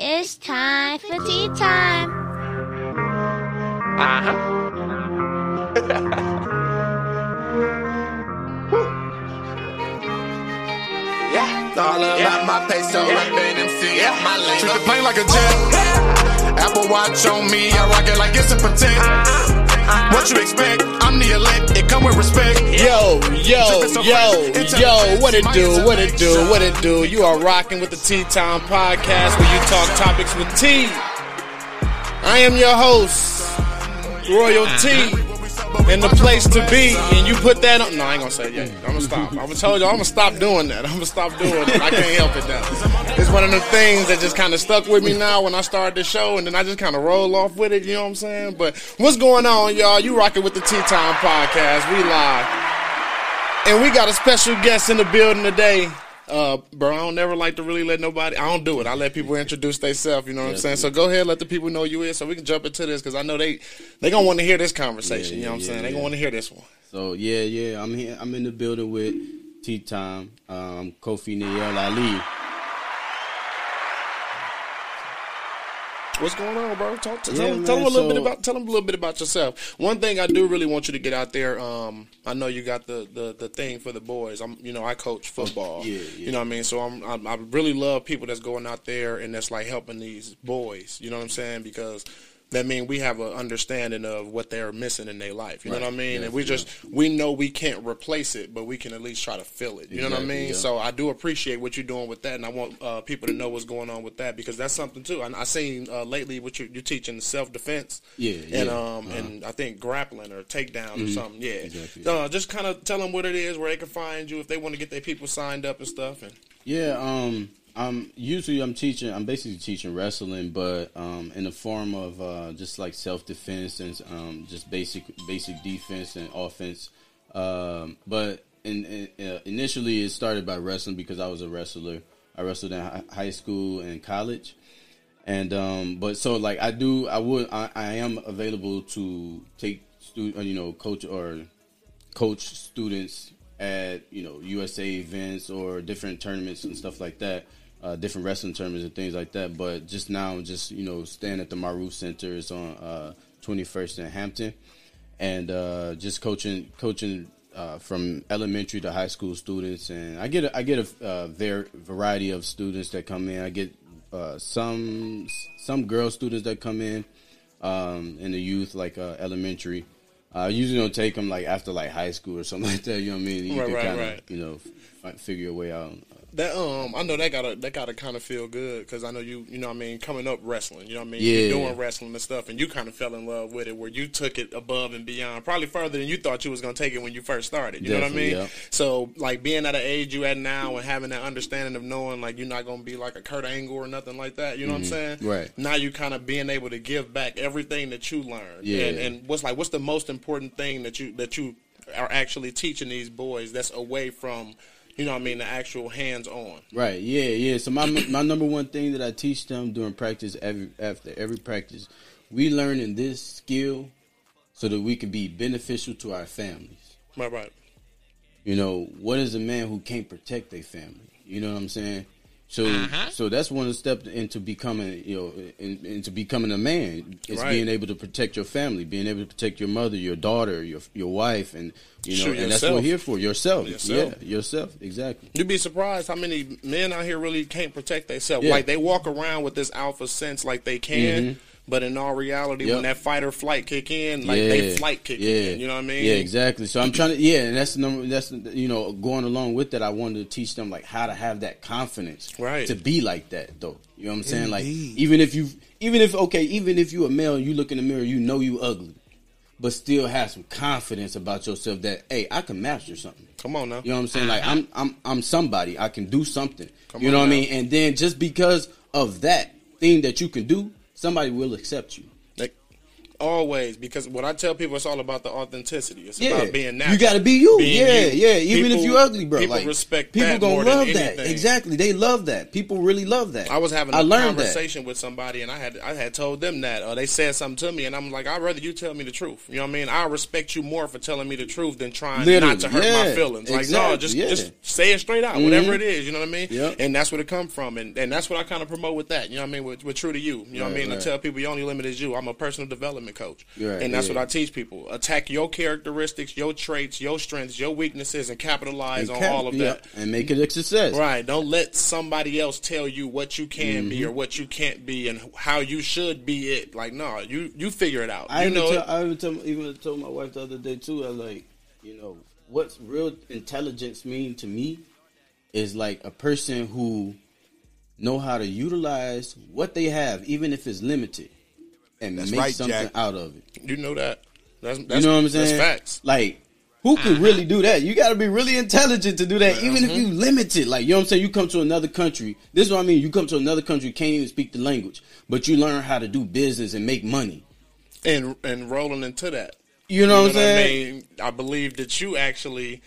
It's time for tea time. Uh huh. yeah. All about Yeah. my peso, Yeah. rapping MC Yeah. my lane. Treat the plane like a jet. Apple Watch on me, I rock it like it's a protect. What you expect? I'm the elect. It come with respect. Yo, yo, yo, yo, what it do, what it do, what it do. You are rocking with the Tea Time Podcast where you talk topics with tea. I am your host, Royal T, uh-huh. And the place to be. And you put that on. No, I ain't gonna say it. I'm gonna stop. I'm gonna tell you, I'm gonna stop doing that. I'm gonna stop doing it. I can't help it now. It's one of the things that just kind of stuck with me now when I started the show, and then I just kind of roll off with it. You know what I'm saying? But what's going on, y'all? You rocking with the Tea Time Podcast. We live. And we got a special guest in the building today. Uh, bro, I don't never like to really let nobody. I don't do it. I let people introduce themselves. You know what I'm saying? So go ahead, let the people know you is, so we can jump into this because I know they they gonna want to hear this conversation. Yeah, you know what I'm yeah, saying? They yeah. gonna want to hear this one. So yeah, yeah, I'm here. I'm in the building with Tea Time, um, Kofi Niel Ali. What's going on, bro? Talk, tell, Yeah, them, tell them a man, little bit about tell them a little bit about yourself. One thing I do really want you to get out there. Um, I know you got the, the, the thing for the boys. I'm you know I coach football. Yeah, yeah. You know what I mean. So I'm, I'm I really love people that's going out there and that's like helping these boys. You know what I'm saying? Because that mean we have an understanding of what they're missing in their life. You know what I mean? Yeah, and we yeah. just we know we can't replace it, but we can at least try to fill it. You know what I mean? yeah. So I do appreciate what you're doing with that, and I want uh, people to know what's going on with that because that's something too. I, I seen uh, lately what you're, you're teaching self defense, Yeah, and yeah. Uh-huh. um, and I think grappling or takedown or something. Yeah, Exactly, So, uh, just kind of tell them what it is, where they can find you if they want to get their people signed up and stuff. And Yeah, um, Usually I'm teaching. I'm basically teaching wrestling, but um, in the form of uh, just like self defense and um, just basic basic defense and offense. Um, but in, in, uh, initially, it started by wrestling because I was a wrestler. I wrestled in hi- high school and college, and um, but so like I do, I would, I, I am available to take stu- uh, you know, coach or coach students at you know USA events or different tournaments and stuff like that, uh, different wrestling tournaments and things like that. But just now, I'm just you know staying at the Maru Center. It's on uh, 21st in Hampton, and uh, just coaching coaching uh, from elementary to high school students. And I get a, I get a uh, var- variety of students that come in. I get uh, some some girl students that come in um, in the youth, like uh, elementary. Uh, I usually don't take them like after like high school or something like that. You know what I mean? You Right, can right, kind of right. you know fi- figure your way out. That um, I know that gotta that gotta kind of feel good because I know you you know what I mean coming up wrestling. You know what I mean? Yeah. You're doing wrestling and stuff, and you kind of fell in love with it where you took it above and beyond, probably further than you thought you was gonna take it when you first started. You know what I mean? yeah. So like being at an age you at now and having that understanding of knowing like you're not gonna be like a Kurt Angle or nothing like that. You know what I'm saying? Mm-hmm. Right. Now you kind of being able to give back everything that you learned. Yeah. And, and what's like what's the most important thing that you that you are actually teaching these boys that's away from you know what I mean the actual hands on. Right. Yeah. Yeah. So my my number one thing that I teach them during practice every after every practice, we learn in this skill so that we can be beneficial to our families. Right, right. You know, what is a man who can't protect their family? You know what I'm saying? So, Uh-huh. so that's one of the steps into becoming, you know, in, into becoming a man. Is Right. being able to protect your family, being able to protect your mother, your daughter, your your wife, and you know, Sure, and that's what we're here for. Yourself, Yourself. yeah, yourself, exactly. You'd be surprised how many men out here really can't protect themselves. Yeah. Like they walk around with this alpha sense like they can, but in all reality, Yep. when that fight or flight kick in, like they flight kick yeah. in. You know what I mean? Yeah, exactly. So I'm trying to, yeah, and that's the number. That's you know, going along with that, I wanted to teach them like how to have that confidence, Right. To be like that, though. You know what I'm saying? Like even if you, even if okay, even if you a male, and you look in the mirror, you know you ugly, but still have some confidence about yourself that hey, I can master something. Come on now. You know what I'm saying? Like I'm I'm I'm somebody. I can do something. Come you know what I mean? And then just because of that thing that you can do, somebody will accept you. Always, because what I tell people, it's all about the authenticity. It's Yeah, about being natural. you got to be you. Yeah, you. yeah. Even if People- you ugly, bro. people like, respect people that gonna love that. Exactly, they love that. People really love that. I was having a learned that. conversation with somebody, and I had I had told them that, or they said something to me, and I'm like, I'd rather you tell me the truth. You know what I mean? I respect you more for telling me the truth than trying Literally, not to hurt my feelings. Like, no, just yeah. just say it straight out, mm-hmm. whatever it is. You know what I mean? Yep. And that's where it come from, and and that's what I kind of promote with that. You know what I mean? With, with true to you. You know what I Right, mean? I right. tell people your only limit is you. I'm a personal development coach, Right, and that's yeah. what I teach people. Attack your characteristics, your traits, your strengths, your weaknesses, and capitalize And on all of that. and make it a success. Right. Don't let somebody else tell you what you can Mm-hmm. be or what you can't be and how you should be it. Like, no, you you figure it out. I you even, know, tell. I even, tell, even told my wife the other day too. I was like, you know, what's real intelligence mean to me is like a person who know how to utilize what they have, even if it's limited, and That's make right, something Jack. out of it. you know that. That's, that's you know what I'm saying? That's facts. Like, who could uh-huh. really do that? You got to be really intelligent to do that, even if uh-huh. you limited. Like, you know what I'm saying? You come to another country. This is what I mean. You come to another country, can't even speak the language, but you learn how to do business and make money. And and rolling into that. You know, what I'm saying? I mean? I believe that you actually,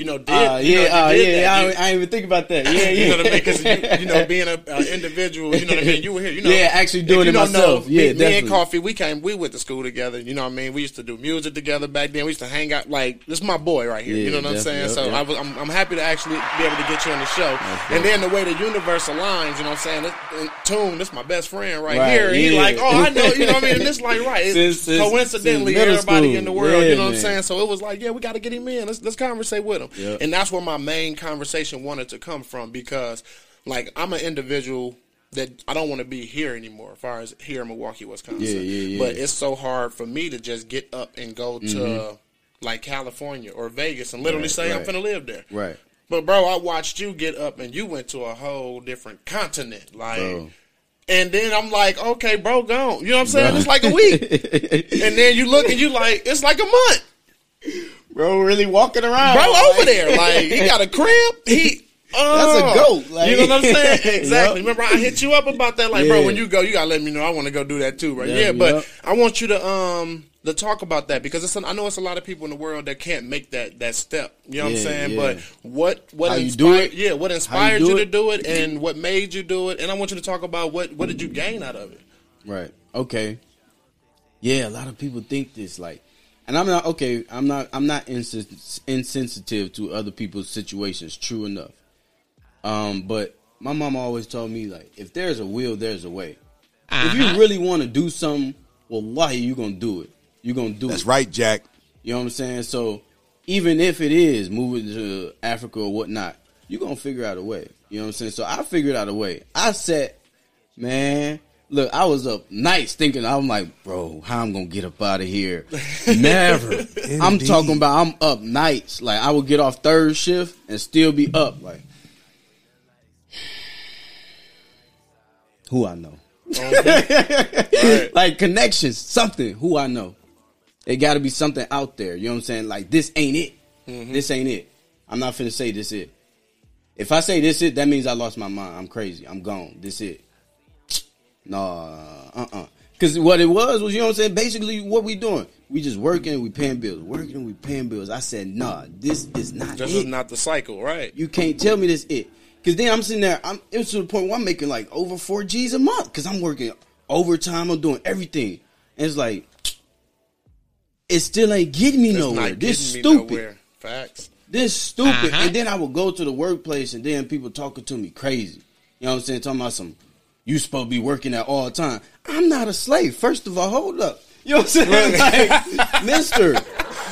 you know, did. Uh, you know, yeah, you uh, did yeah, that. I, You- I didn't even think about that. Yeah, yeah. You know what I mean? Because you, you know, being an individual, you know what I mean. You were here, you know. Yeah, actually doing it myself. Know, Yeah, me, me and. Kofi, we came, we went to school together. You know what I mean? We used to do music together back then. We used to hang out. Like this, is my boy right here. you know what I'm saying? definitely. So Yep, I was, I'm, I'm happy to actually be able to get you on the show. And then the way the universe aligns, you know what I'm saying? Tune, this my best friend right, Right, here. And he like, oh, I know. You know what I mean? And this like right. It's Since- coincidentally, since everybody school. in the world. Yeah, you know what I'm saying? So it was like, yeah, we got to get him in. Let's let's conversate with him. Yep. And that's where my main conversation wanted to come from because, like, I'm an individual that I don't want to be here anymore, as far as here in Milwaukee, Wisconsin. Yeah, yeah, yeah. But it's so hard for me to just get up and go to mm-hmm. like California or Vegas and literally Right, say I'm right. finna live there. Right. But bro, I watched you get up and you went to a whole different continent, like. Bro. And then I'm like, okay, bro, gone. You know what I'm saying? It's like a week. and then you look and you like, it's like a month Bro, really walking around. bro like- over there. Like he got a crib. He That's a uh, goat, like- you know what I'm saying? Exactly. Yup. Remember, I hit you up about that. Like, bro, when you go, you gotta let me know. I want to go do that too, right? Yeah, Yeah, but yup. I want you to um to talk about that because it's I know it's a lot of people in the world that can't make that that step. You know what I'm saying? yeah. But what what How you inspired? do it? Yeah, what inspired do you, to do it, and what made you do it? And I want you to talk about what what did you gain out of it? Right. Okay. Yeah, a lot of people think this like and I'm not okay, I'm not I'm not insens- insensitive to other people's situations, true enough. Um but my mom always told me like if there's a will, there's a way. If you really want to do something, well why you going to do it? You're going to do That's it. That's right, Jack. You know what I'm saying? So even if it is moving to Africa or whatnot, you're gonna figure out a way. You know what I'm saying? So I figured out a way. I said, man, look, I was up nights thinking I'm like, bro, how I'm gonna get up out of here? Never. I'm talking about I'm up nights. Like I would get off third shift and still be up. Like who I know. like connections, something, who I know. It got to be something out there. You know what I'm saying? Like this ain't it. This ain't it. I'm not finna say this it. If I say this it, that means I lost my mind. I'm crazy. I'm gone. This it. Nah, uh, uh Because what it was was, you know what I'm saying. Basically, what we doing? We just working and we paying bills. Working and we paying bills. I said, nah, this is not This it. is not the cycle, right? You can't tell me this it. Cause then I'm sitting there. I'm it was to the point where I'm making like over four G's a month. Cause I'm working overtime. I'm doing everything. And it's like it still ain't getting me It's nowhere. not This getting stupid. nowhere. Facts. This stupid. Uh-huh. And then I would go to the workplace and then people talking to me crazy. You know what I'm saying? Talking about some you supposed to be working at all time. I'm not a slave. First of all, hold up. You know what I'm saying? Like, mister,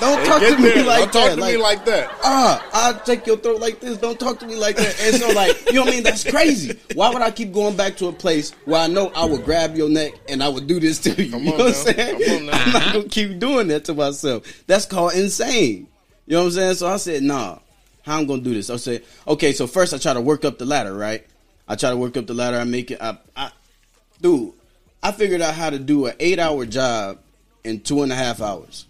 don't talk to me there. like Don't talk that. to me like that. ah, I'll take your throat like this. Don't talk to me like that. And so, like, you know what I mean? That's crazy. Why would I keep going back to a place where I know I would grab your neck and I would do this to you? Come you know what I'm saying? Come on now. I'm not gonna keep doing that to myself. That's called insane. You know what I'm saying? So I said, nah, how I'm gonna do this? I said, okay, so first I try to work up the ladder, right? I try to work up the ladder. I make it. I, I, dude, I figured out how to do an eight hour job in two and a half hours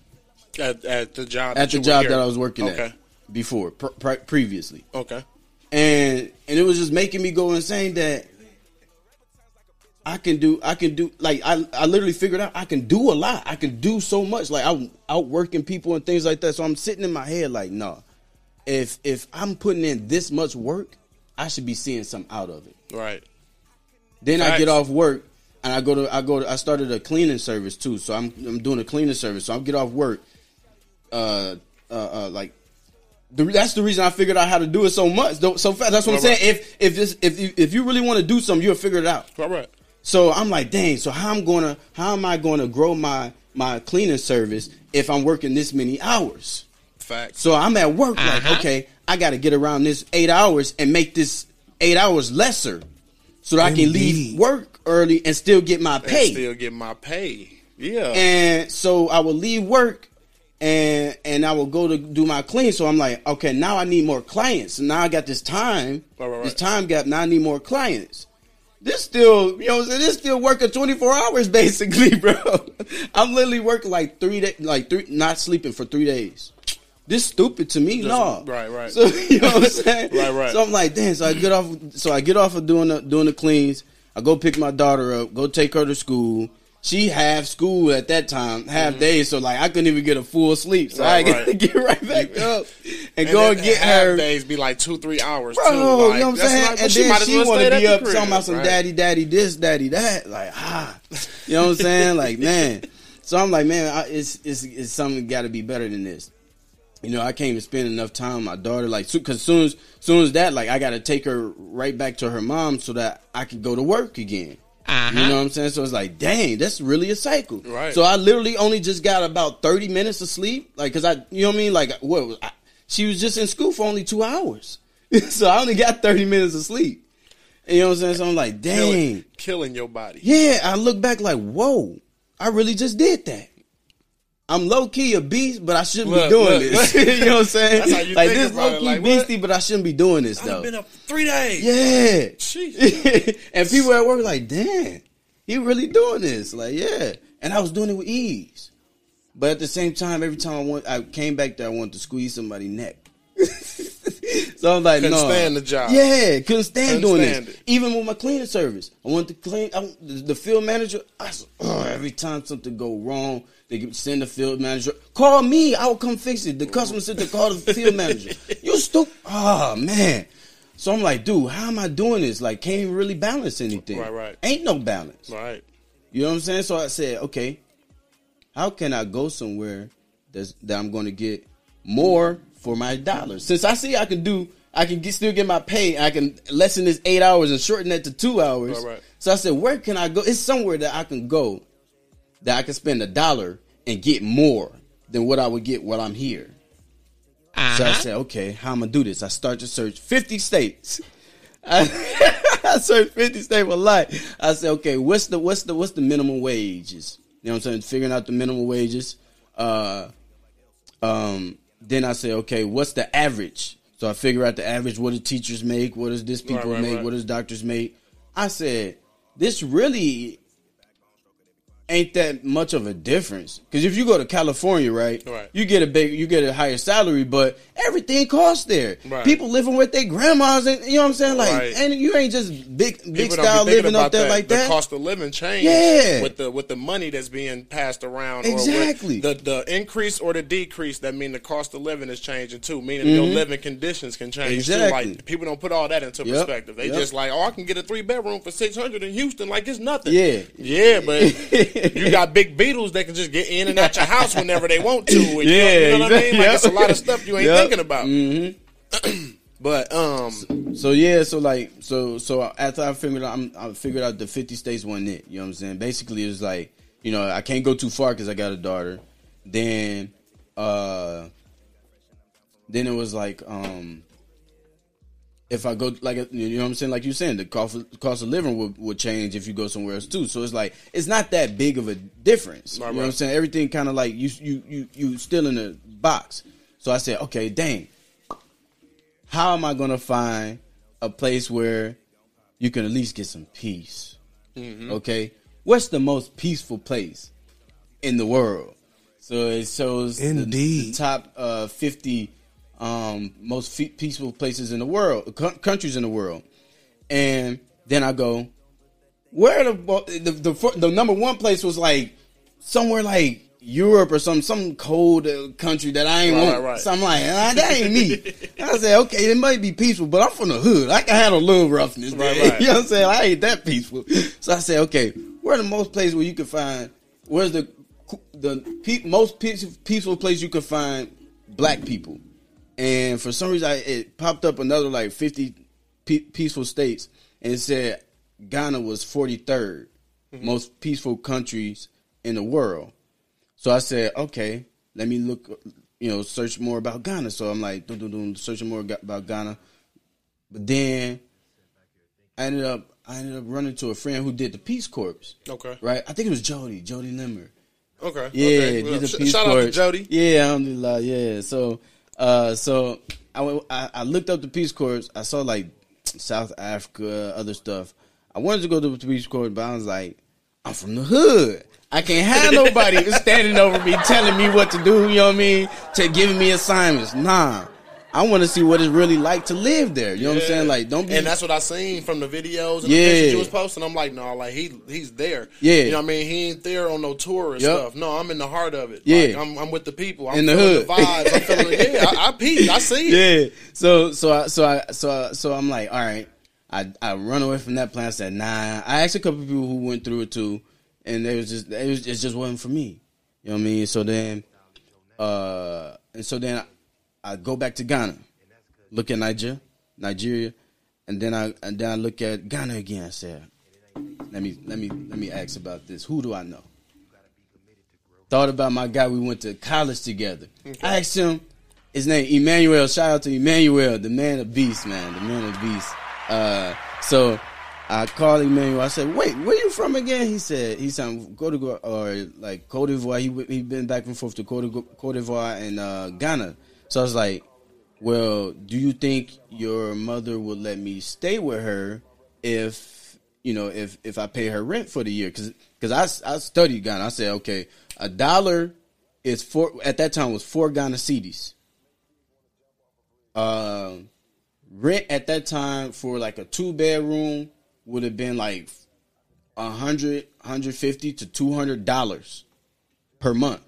At, at the job. at that the job that I was working okay. at before, pr- pr- previously, Okay. and and it was just making me go insane that I can do I can do like I I literally figured out I can do a lot. I can do so much. Like I'm outworking people and things like that. So I'm sitting in my head like, no. If if I'm putting in this much work, I should be seeing something out of it. Right. Then I get off work and I go to I go to I started a cleaning service too. So I'm I'm doing a cleaning service. So I get off work uh uh, uh like the, that's the reason I figured out how to do it so much, so fast. That's what I'm Right, saying. If if this if you, if you really want to do something, you'll figure it out. Right. Right. So I'm like, dang. So how I'm gonna how am I gonna grow my my cleaning service if I'm working this many hours? Facts. So I'm at work like, okay, I got to get around this eight hours and make this eight hours lesser, so that I can leave work early and still get my And pay. still get my pay. Yeah. And so I will leave work and and I will go to do my clean. So I'm like, okay, now I need more clients. Now I got this time, Right, right, this time gap. Now I need more clients. This still, you know, what I'm saying this still working 24 hours basically, bro. I'm literally working like three days, like three, not sleeping for three days. This stupid to me, no. right, right. So you know what I'm saying? Right, right. So I'm like, damn. So I get off. So I get off of doing the doing the cleans. I go pick my daughter up. Go take her to school. She half school at that time, half day. So like I couldn't even get a full sleep. So I Right, got to right. get right back up and, And go and get half her. days be like two, three hours Bro, too. Like, you know what I'm saying? Like, and she then she well want to be up crib, talking about some right? daddy, daddy this, daddy that. Like, ah, you know what I'm saying? Like, man. So I'm like, man, I, it's it's it's something got to be better than this. You know, I can't even spend enough time with my daughter. Like, because soon as soon as that, like, I got to take her right back to her mom so that I can go to work again. You uh-huh. know what I'm saying? So it's like, dang, that's really a cycle. Right. So I literally only just got about 30 minutes of sleep. Like, cause I, you know what I mean? Like, what? was- I, she was just in school for only two hours. so I only got 30 minutes of sleep. You know what I'm saying? So I'm like, dang. Killing, killing your body. Yeah, I look back like, whoa, I really just did that. I'm low key a beast, but I shouldn't Look, be doing look, this. you know what I'm saying? That's how you like think this low key like, what? beastie, but I shouldn't be doing this I've though. been up three days. Yeah. Sheesh. and people at work like, damn, he really doing this. Like, yeah. And I was doing it with ease. But at the same time, every time I went, I came back there, I wanted to squeeze somebody's neck. so I'm like, Couldn't no. stand the job. Yeah, couldn't stand Couldn't doing stand this. it. Even with my cleaning service, I wanted to clean. I, the, the field manager, I, s- ugh, every time something go wrong, they send the field manager. Call me, I will come fix it. The customer said to call the field manager. You stupid. Oh ah, man. So I'm like, dude, how am I doing this? Like, can't even really balance anything. Right, right. Ain't no balance. Right. You know what I'm saying? So I said, okay, how can I go somewhere that's, that I'm going to get more for my dollars? Since I see I can do, I can get, still get my pay. I can lessen this eight hours and shorten that to two hours. Right, right. So I said, where can I go? It's somewhere that I can go that I can spend a dollar and get more than what I would get while I'm here. So I said, okay, how I'm gonna do this? I start to search 50 states. I, I searched 50 states for life. I said, okay, what's the what's the what's the minimum wages? You know what I'm saying? Figuring out the minimum wages. Uh, um, then I say, okay, what's the average? So I figure out the average. What do teachers make? What does this people right, make? right. What does doctors make? I said, this really ain't that much of a difference. Because if you go to California, right, Right. you get a big, you get a higher salary, but everything costs there. Right. People living with their grandmas, and you know what I'm saying. Like, Right. and you ain't just big, big People don't style living up there like that. the cost of living change Yeah. with the with the money that's being passed around. Exactly. the the increase or the decrease that mean the cost of living is changing too. Meaning your living conditions can change too. Mm-hmm. Exactly. Like people don't put all that into Yep. perspective. They Yep. just like, oh, I can get a three bedroom for six hundred in Houston, like it's nothing. Yeah. yeah, but you got big beetles that can just get in and out your house whenever they want to. And you know- Yeah, you know, what I mean? exactly. Like it's a lot of stuff you ain't Yep. thinking about. but um, So yeah, so like so so after I figured out I'm, I figured out the 50 states wasn't it. You know what I'm saying? Basically, it's like you know I can't go too far because I got a daughter. Then uh, then it was like um, if I go like you know what I'm saying, like you're saying, the cost of, cost of living would, would change if you go somewhere else too. So it's like it's not that big of a difference. Right, you know what I'm saying? Everything kind of like you you you you still in a box. So I said, okay, dang how am I going to find a place where you can at least get some peace? Mm-hmm. Okay, what's the most peaceful place in the world? So it shows the- the, Indeed. top uh, fifty um, most fe- peaceful places in the world, co- countries in the world, and then I go, where the the the, the number one place was like somewhere like Europe or some some cold uh, country that I ain't Right, want. right. So I'm like, ah, that ain't me. I said, okay, it might be peaceful, but I'm from the hood. I can handle a little roughness. Right, right. You know what I'm saying? I ain't that peaceful. So I said, okay, where are the most places where you can find? Where's the the pe- most peaceful, peaceful place you can find black people? And for some reason, I, it popped up another like 50 pe- peaceful states, and it said Ghana was 43rd mm-hmm. most peaceful countries in the world. So I said, okay, let me look, you know, search more about Ghana. So I'm like, dun, searching more about Ghana. But then I ended up, I ended up running to a friend who did the Peace Corps. Okay. Right? I think it was Jody, Jody Limmer. Okay. Yeah, okay. the Sh- Peace Shout Corps. out to Jody. Yeah, alhamdulillah, yeah. So, uh, so I, went, I I looked up the Peace Corps. I saw like South Africa, other stuff. I wanted to go to the Peace Corps, but I was like, I'm from the hood. I can't have nobody standing over me telling me what to do. You know what I mean? To giving me assignments. Nah, I want to see what it's really like to live there. You know what I'm saying? Like, don't be. And that's what I seen from the videos and Yeah. the pictures you was posting. I'm like, no, like he he's there. Yeah. You know what I mean? He ain't there on no tour and Yup. stuff. No, I'm in the heart of it. Yeah. Like, I'm I'm with the people. I'm In the hood. the vibes. I'm feeling. Yeah, I, I peep. I see it. yeah. So so I so I so I, so I'm like, all right. I I run away from that plan. I said, nah. I asked a couple people who went through it too, and it was just it was it just wasn't for me. You know what I mean? So then, uh, and so then I, I go back to Ghana, look at Nigeria, Nigeria, and then I and then I look at Ghana again. I said, let me let me let me ask about this. Who do I know? Thought about my guy. We went to college together. I asked him. His name Emmanuel. Shout out to Emmanuel, the man of beast, man, the man of beast. Uh, so I called Emmanuel. I said, "Wait, where you from again?" He said, "He said Togo or like Cote d'Ivoire. He he been back and forth to Cote d'Ivoire- Cote d'Ivoire and uh, Ghana." So I was like, "Well, do you think your mother would let me stay with her if you know if if I pay her rent for the year? Because because I I studied Ghana. I said, okay, a dollar is four at that time was four Ghana cedis. Um, rent at that time for like a two bedroom would have been like a hundred, hundred fifty to two hundred dollars per month.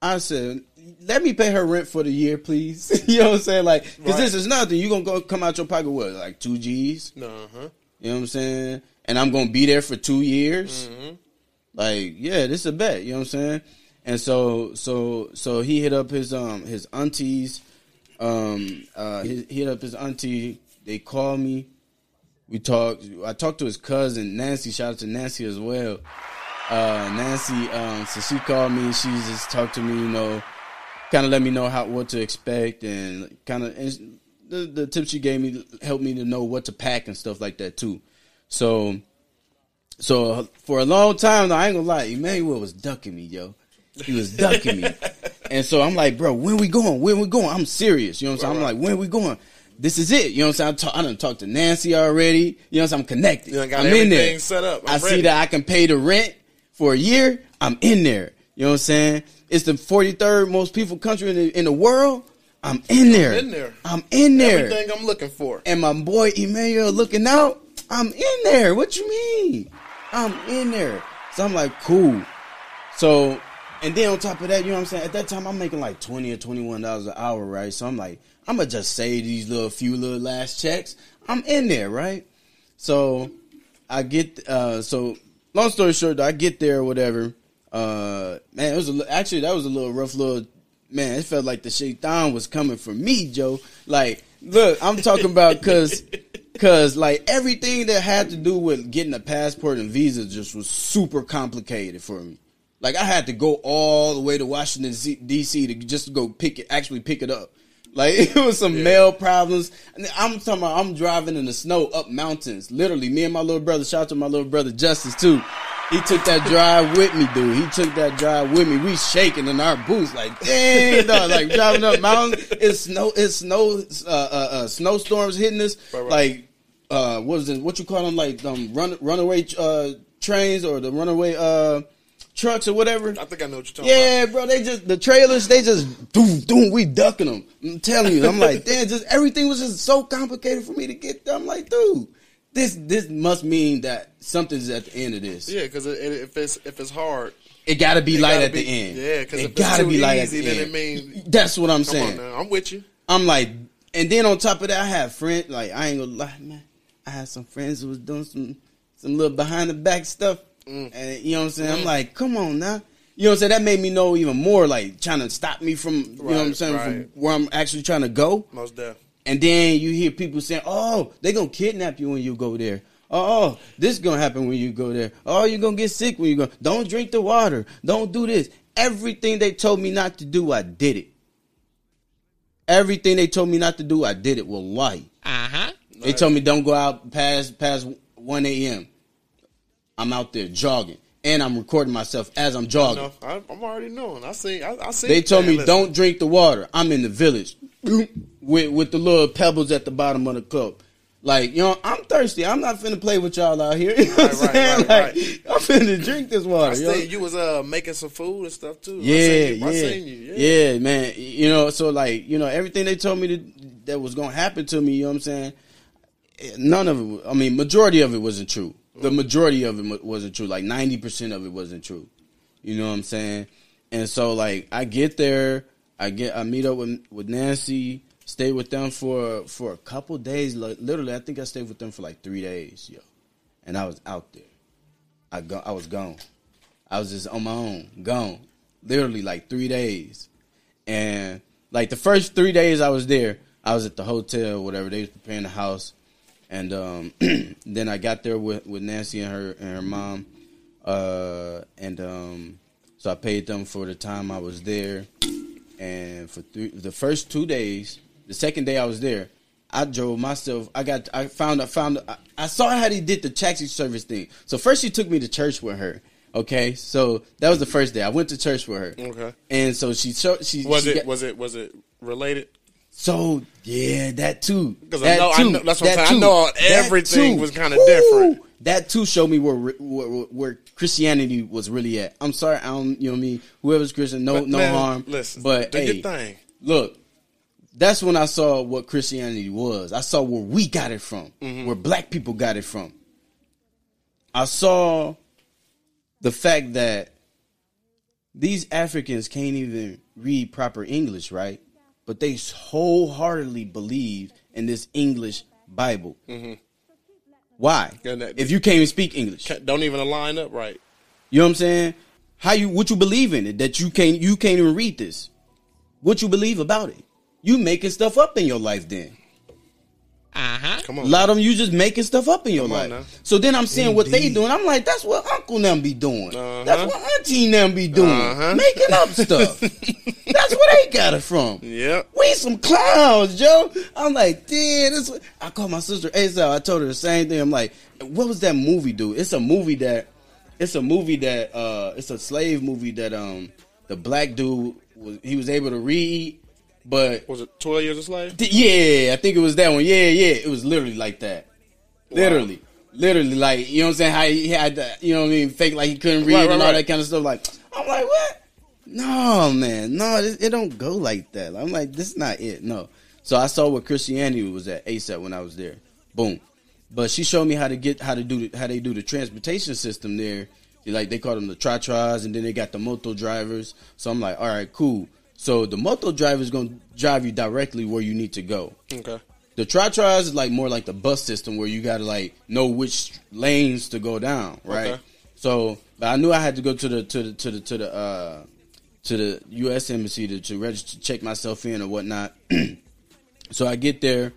I said, let me pay her rent for the year, please. you know what I'm saying? Like, because Right. this is nothing. You gonna go come out your pocket what, like two G's? No, huh? You know what I'm saying? And I'm gonna be there for two years. Like, yeah, this is a bet. You know what I'm saying? And so, so, so he hit up his um his aunties. Um, uh, he, he hit up his auntie. They called me. We talked. I talked to his cousin Nancy. Shout out to Nancy as well. Uh, Nancy. Um, so she called me. She just talked to me. You know, kind of let me know how what to expect and kind of the the tips she gave me helped me to know what to pack and stuff like that too. So so for a long time, though, I ain't gonna lie, Emmanuel was ducking me, yo. He was ducking me, and so I'm like, bro, when we going? When we going? I'm serious, you know what I'm saying? I'm like, when we going? This is it, you know what I'm saying? I, talk, I done talked to Nancy already, you know what I'm saying? I'm connected. You I'm in there. set up. I'm I see that I can pay the rent for a year. I'm in there. You know what I'm saying? It's the 43rd most people country in the, in the world. I'm in there. in there. I'm in there. Everything I'm looking for. And my boy Emmanuel looking out. I'm in there. What you mean? I'm in there. So I'm like, cool. So, and then on top of that, you know what I'm saying? At that time, I'm making like 20 or 21 dollars an hour, right? So I'm like, I'm gonna just save these little few little last checks. I'm in there, right? So I get, uh, so long story short, I get there or whatever. Uh, man, it was a, actually that was a little rough little. Man, it felt like the shaitan was coming for me, Joe. Like, look, I'm talking about because, because like everything that had to do with getting a passport and visa just was super complicated for me. Like, I had to go all the way to Washington D.C. to just go pick it, actually pick it up. Like it was some mail problems. And I'm talking about I'm driving in the snow up mountains. Literally, me and my little brother, shout out to my little brother Justice too. He took that drive with me, dude. He took that drive with me. We shaking in our boots, like dang, dog. Like driving up mountains. It's snow. It's snow. Uh, uh, uh, snowstorms hitting us. Right, right. Like uh, what is it? What you call them? Like um, run runaway uh, trains or the runaway uh, trucks or whatever. I think I know what you're talking about. Yeah, bro. They just the trailers. They just doom doom. We ducking them. I'm telling you. I'm like, damn. Just everything was just so complicated for me to get. There. I'm like, dude, this this must mean that something's at the end of this. Yeah, because if it's if it's hard, It got to be light gotta at be- the end. yeah, 'cause it if it's gotta be light easy, at the then it end. mean- That's what I'm come saying. on now, I'm with you. I'm like, and then on top of that, I have friends. Like I ain't gonna lie, man. I had some friends who was doing some some little behind the back stuff, Mm. and you know what I'm saying. I'm like, come on now. You know what I'm saying? That made me know even more, like trying to stop me from, you know what I'm saying, right. from where I'm actually trying to go. Most deaf. And then you hear people saying, "Oh, they gonna kidnap you when you go there. Oh, this is gonna happen when you go there. Oh, you're gonna get sick when you go. Don't drink the water. Don't do this. Everything they told me not to do, I did it. Everything they told me not to do, I did it. Well, lie. Uh huh. They told me don't go out past past one a.m. I'm out there jogging, and I'm recording myself as I'm jogging. I, I'm already knowing. I see. I, I see. They told me listen. don't drink the water. I'm in the village with with the little pebbles at the bottom of the cup. Like, you know, I'm thirsty. I'm not finna play with y'all out here. You know Right, right, right, like, right. I'm finna drink this water. I yo. see you was uh making some food and stuff too. I Yeah, you. yeah, you. Yeah. yeah, man. You know, so like, you know, everything they told me to, that was gonna happen to me. You know what I'm saying? None of it. I mean, majority of it wasn't true. The majority of it wasn't true. Like ninety percent of it wasn't true. You know what I'm saying? And so, like, I get there, I get, I meet up with with Nancy, stay with them for for a couple days. Like, literally, I think I stayed with them for like three days, yo. And I was out there. I go, I was gone. I was just on my own, gone. Literally like three days. And like the first three days I was there, I was at the hotel, whatever. They was preparing the house. And um, then I got there with, with Nancy and her and her mom. Uh, and um, so I paid them for the time I was there. And for three, the first two days, the second day I was there, I drove myself. I got. I found. I found. I, I saw how he did the taxi service thing. So first, she took me to church with her. Okay, so that was the first day. I went to church with her. Okay. And so she showed. She Was she it got- was it was it related? so yeah, that too. 'Cause I know- I too. know- that's what I'm That saying. I know too. everything was kinda different. That too showed me where, where where Christianity was really at. I'm sorry, I don't. You know what I mean? Whoever's Christian, no But, no man, harm. Listen, but do hey, your thing. look, that's when I saw what Christianity was. I saw where we got it from, Mm-hmm. where black people got it from. I saw the fact that these Africans can't even read proper English, right? But they wholeheartedly believe in this English Bible. Why? Mm-hmm. And that- if you can't even speak English, Don't even align up right. you know what I'm saying? How you what you believe in it that you can't you can't even read this? What you believe about it? You making stuff up in your life then. Uh huh. Come A on. lot of them you just making stuff up in your Come life. now. So then I'm seeing what they doing. I'm like, that's what Uncle them be doing. Uh-huh. That's what Auntie and them be doing. Uh-huh. Making up stuff. that's where they got it from. Yep. We some clowns, Joe. I'm like, damn, this. What... I called my sister ASAP. I told her the same thing. I'm like, what was that movie, dude? It's a movie that, it's a movie that, uh, it's a slave movie that, um, the black dude was he was able to read, but Was it Twelve Years a Slave? Th- Yeah, I think it was that one. Yeah, yeah. It was literally like that. Literally. Literally, like, you know what I'm saying? How he had the, you know what I mean? Fake like he couldn't read Right, right, and all right. that kind of stuff. Like, I'm like, what? No, man. No, it, it don't go like that. I'm like, this is not it. No. So I saw what Christianity was at ASAP when I was there. Boom. But she showed me how to get, how to do, the, how they do the transportation system there. Like, they call them the tra-tras and then they got the moto drivers. So I'm like, all right, cool. So the moto driver is going to drive you directly where you need to go. Okay. The tri-tras is like more like the bus system where you got to like know which lanes to go down, right? Okay. So, but I knew I had to go to the to the to the to the uh to the U.S. embassy to, to register, check myself in or whatnot. so I get there.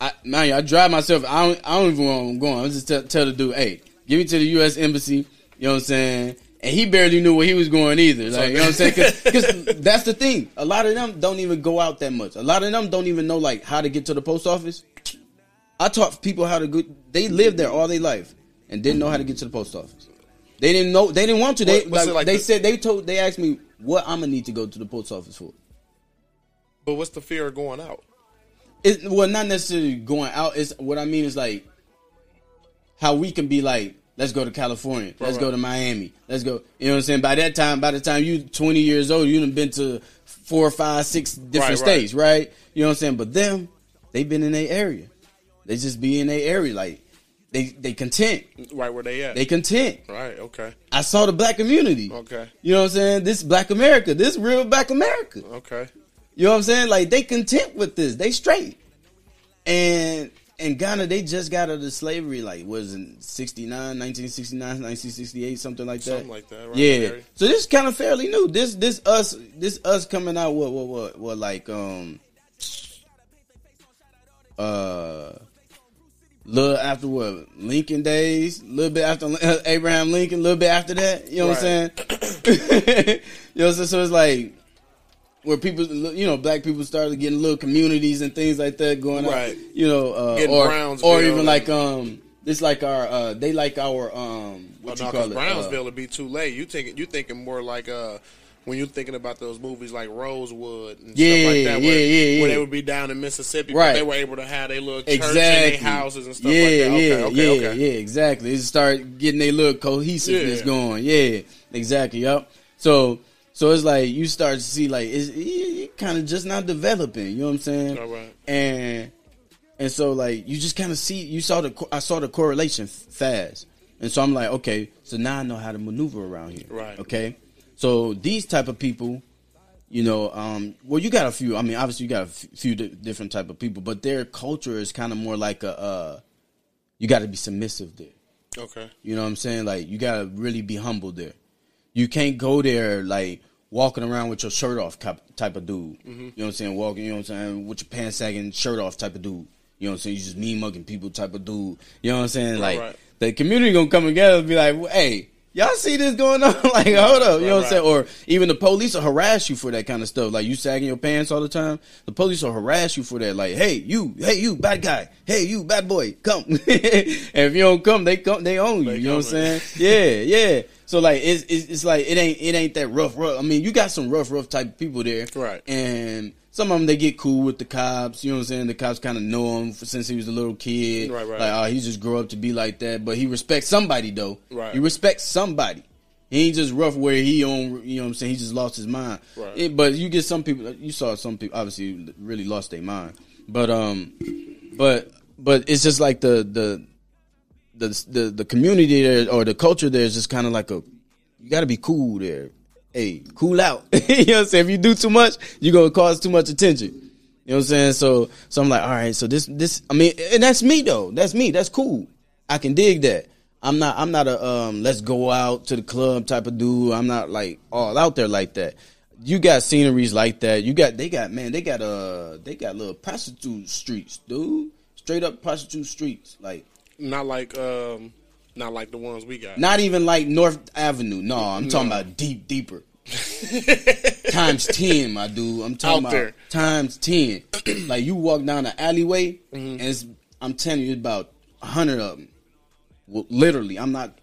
I man, I drive myself. I don't. I don't even know where I'm going. I just tell, tell the dude, "Hey, give me to the U.S. embassy." You know what I'm saying? And he barely knew where he was going either. Like, you know what I'm saying? Because that's the thing. A lot of them don't even go out that much. A lot of them don't even know like how to get to the post office. I taught people how to go. They lived there all their life and didn't know how to get to the post office. They didn't know. They didn't want to. They like, like they the- said they told. They asked me what I'm gonna need to go to the post office for. But what's the fear of going out? It, well, not necessarily going out. It's what I mean is like how we can be like, let's go to California, let's Right, go to Miami, let's go. You know what I'm saying? By that time, by the time you 20 years old, you've been to four, five, six different Right, right. states, right. You know what I'm saying? But them, they've been in their area. They just be in their area, like they they content. Right where they at. They content. right. Okay. I saw the black community. Okay. You know what I'm saying? This black America. This real black America. Okay. You know what I'm saying? Like they content with this. They straight. And in Ghana, they just got out of slavery, like was in 69, 1969, 1968, something like that. Something like that. Right? Yeah. So this is kind of fairly new. This this us this us coming out what what what what like um uh little after what Lincoln days, a little bit after Abraham Lincoln, a little bit after that. You know what I'm saying? you know, what I'm saying? so it's like where people, you know, black people started getting little communities and things like that going on. Right. You know, uh, or Brownsville or even like um, this like our uh, they like our um, Oh, what no, call it? Brownsville Uh, would be too late. You thinking you thinking more like uh when you're thinking about those movies like Rosewood and Yeah, stuff like that, where, yeah, yeah, where they would be down in Mississippi, Right. but they were able to have their little church exactly. and their houses and stuff yeah, like that. Okay, yeah, okay, yeah, okay. yeah, exactly. It start getting a little cohesiveness going. Yeah, exactly. Yep. So, so it's like you start to see like it's it, kind of just not developing. You know what I'm saying? All right. And and so like you just kind of see you saw the I saw the correlation fast, and so I'm like, okay, so now I know how to maneuver around here. Right. Okay. So these type of people, you know, um, well, you got a few. I mean, obviously, you got a f- few di- different type of people, but their culture is kind of more like a. Uh, you got to be submissive there. Okay. You know what I'm saying? Like you gotta really be humble there. You can't go there like walking around with your shirt off type, of dude. Mm-hmm. You know what I'm saying? Walking, you know what I'm saying, with your pants sagging, shirt off type of dude. You know what I'm saying? You just mean mugging people type of dude. You know what I'm saying? Like right. the community gonna come together and be like, well, hey. Y'all see this going on? like, hold up, you know what I'm saying? Or even the police will harass you for that kind of stuff. Like you sagging your pants all the time. The police will harass you for that. Like, hey, you, hey, you, bad guy, hey, you, bad boy, come. and if you don't come, they come, they own you. They you know what I'm saying? Yeah, yeah. So like, it's, it's it's like it ain't it ain't that rough, rough. I mean, you got some rough, rough type of people there, Right. And some of them they get cool with the cops. You know what I'm saying? The cops kind of know him since he was a little kid. Right, right. Like, oh, he just grew up to be like that. But he respects somebody though. Right. He respects somebody. He ain't just rough where he on. You know what I'm saying? He just lost his mind. Right. It- but you get some people. You saw some people obviously really lost their mind. But um, but but it's just like the the the the, the community there or the culture there is just kind of like a you got to be cool there. Hey, cool out. you know what I'm saying? If you do too much, you're gonna cause too much attention. You know what I'm saying? So so I'm like, all right. So this this I mean, and that's me though. That's me. That's cool. I can dig that. I'm not I'm not a um let's go out to the club type of dude. I'm not like all out there like that. You got sceneries like that. You got they got man, they got uh they got little prostitute streets, dude. Straight up prostitute streets. Like Not like um not like the ones we got. not even like North Avenue. No, I'm talking about deep, deeper. times ten, my dude. I'm talking Out about there. times ten. like you walk down the alleyway, Mm-hmm. and it's, I'm telling you, it's about hundred of them. Well, literally, I'm not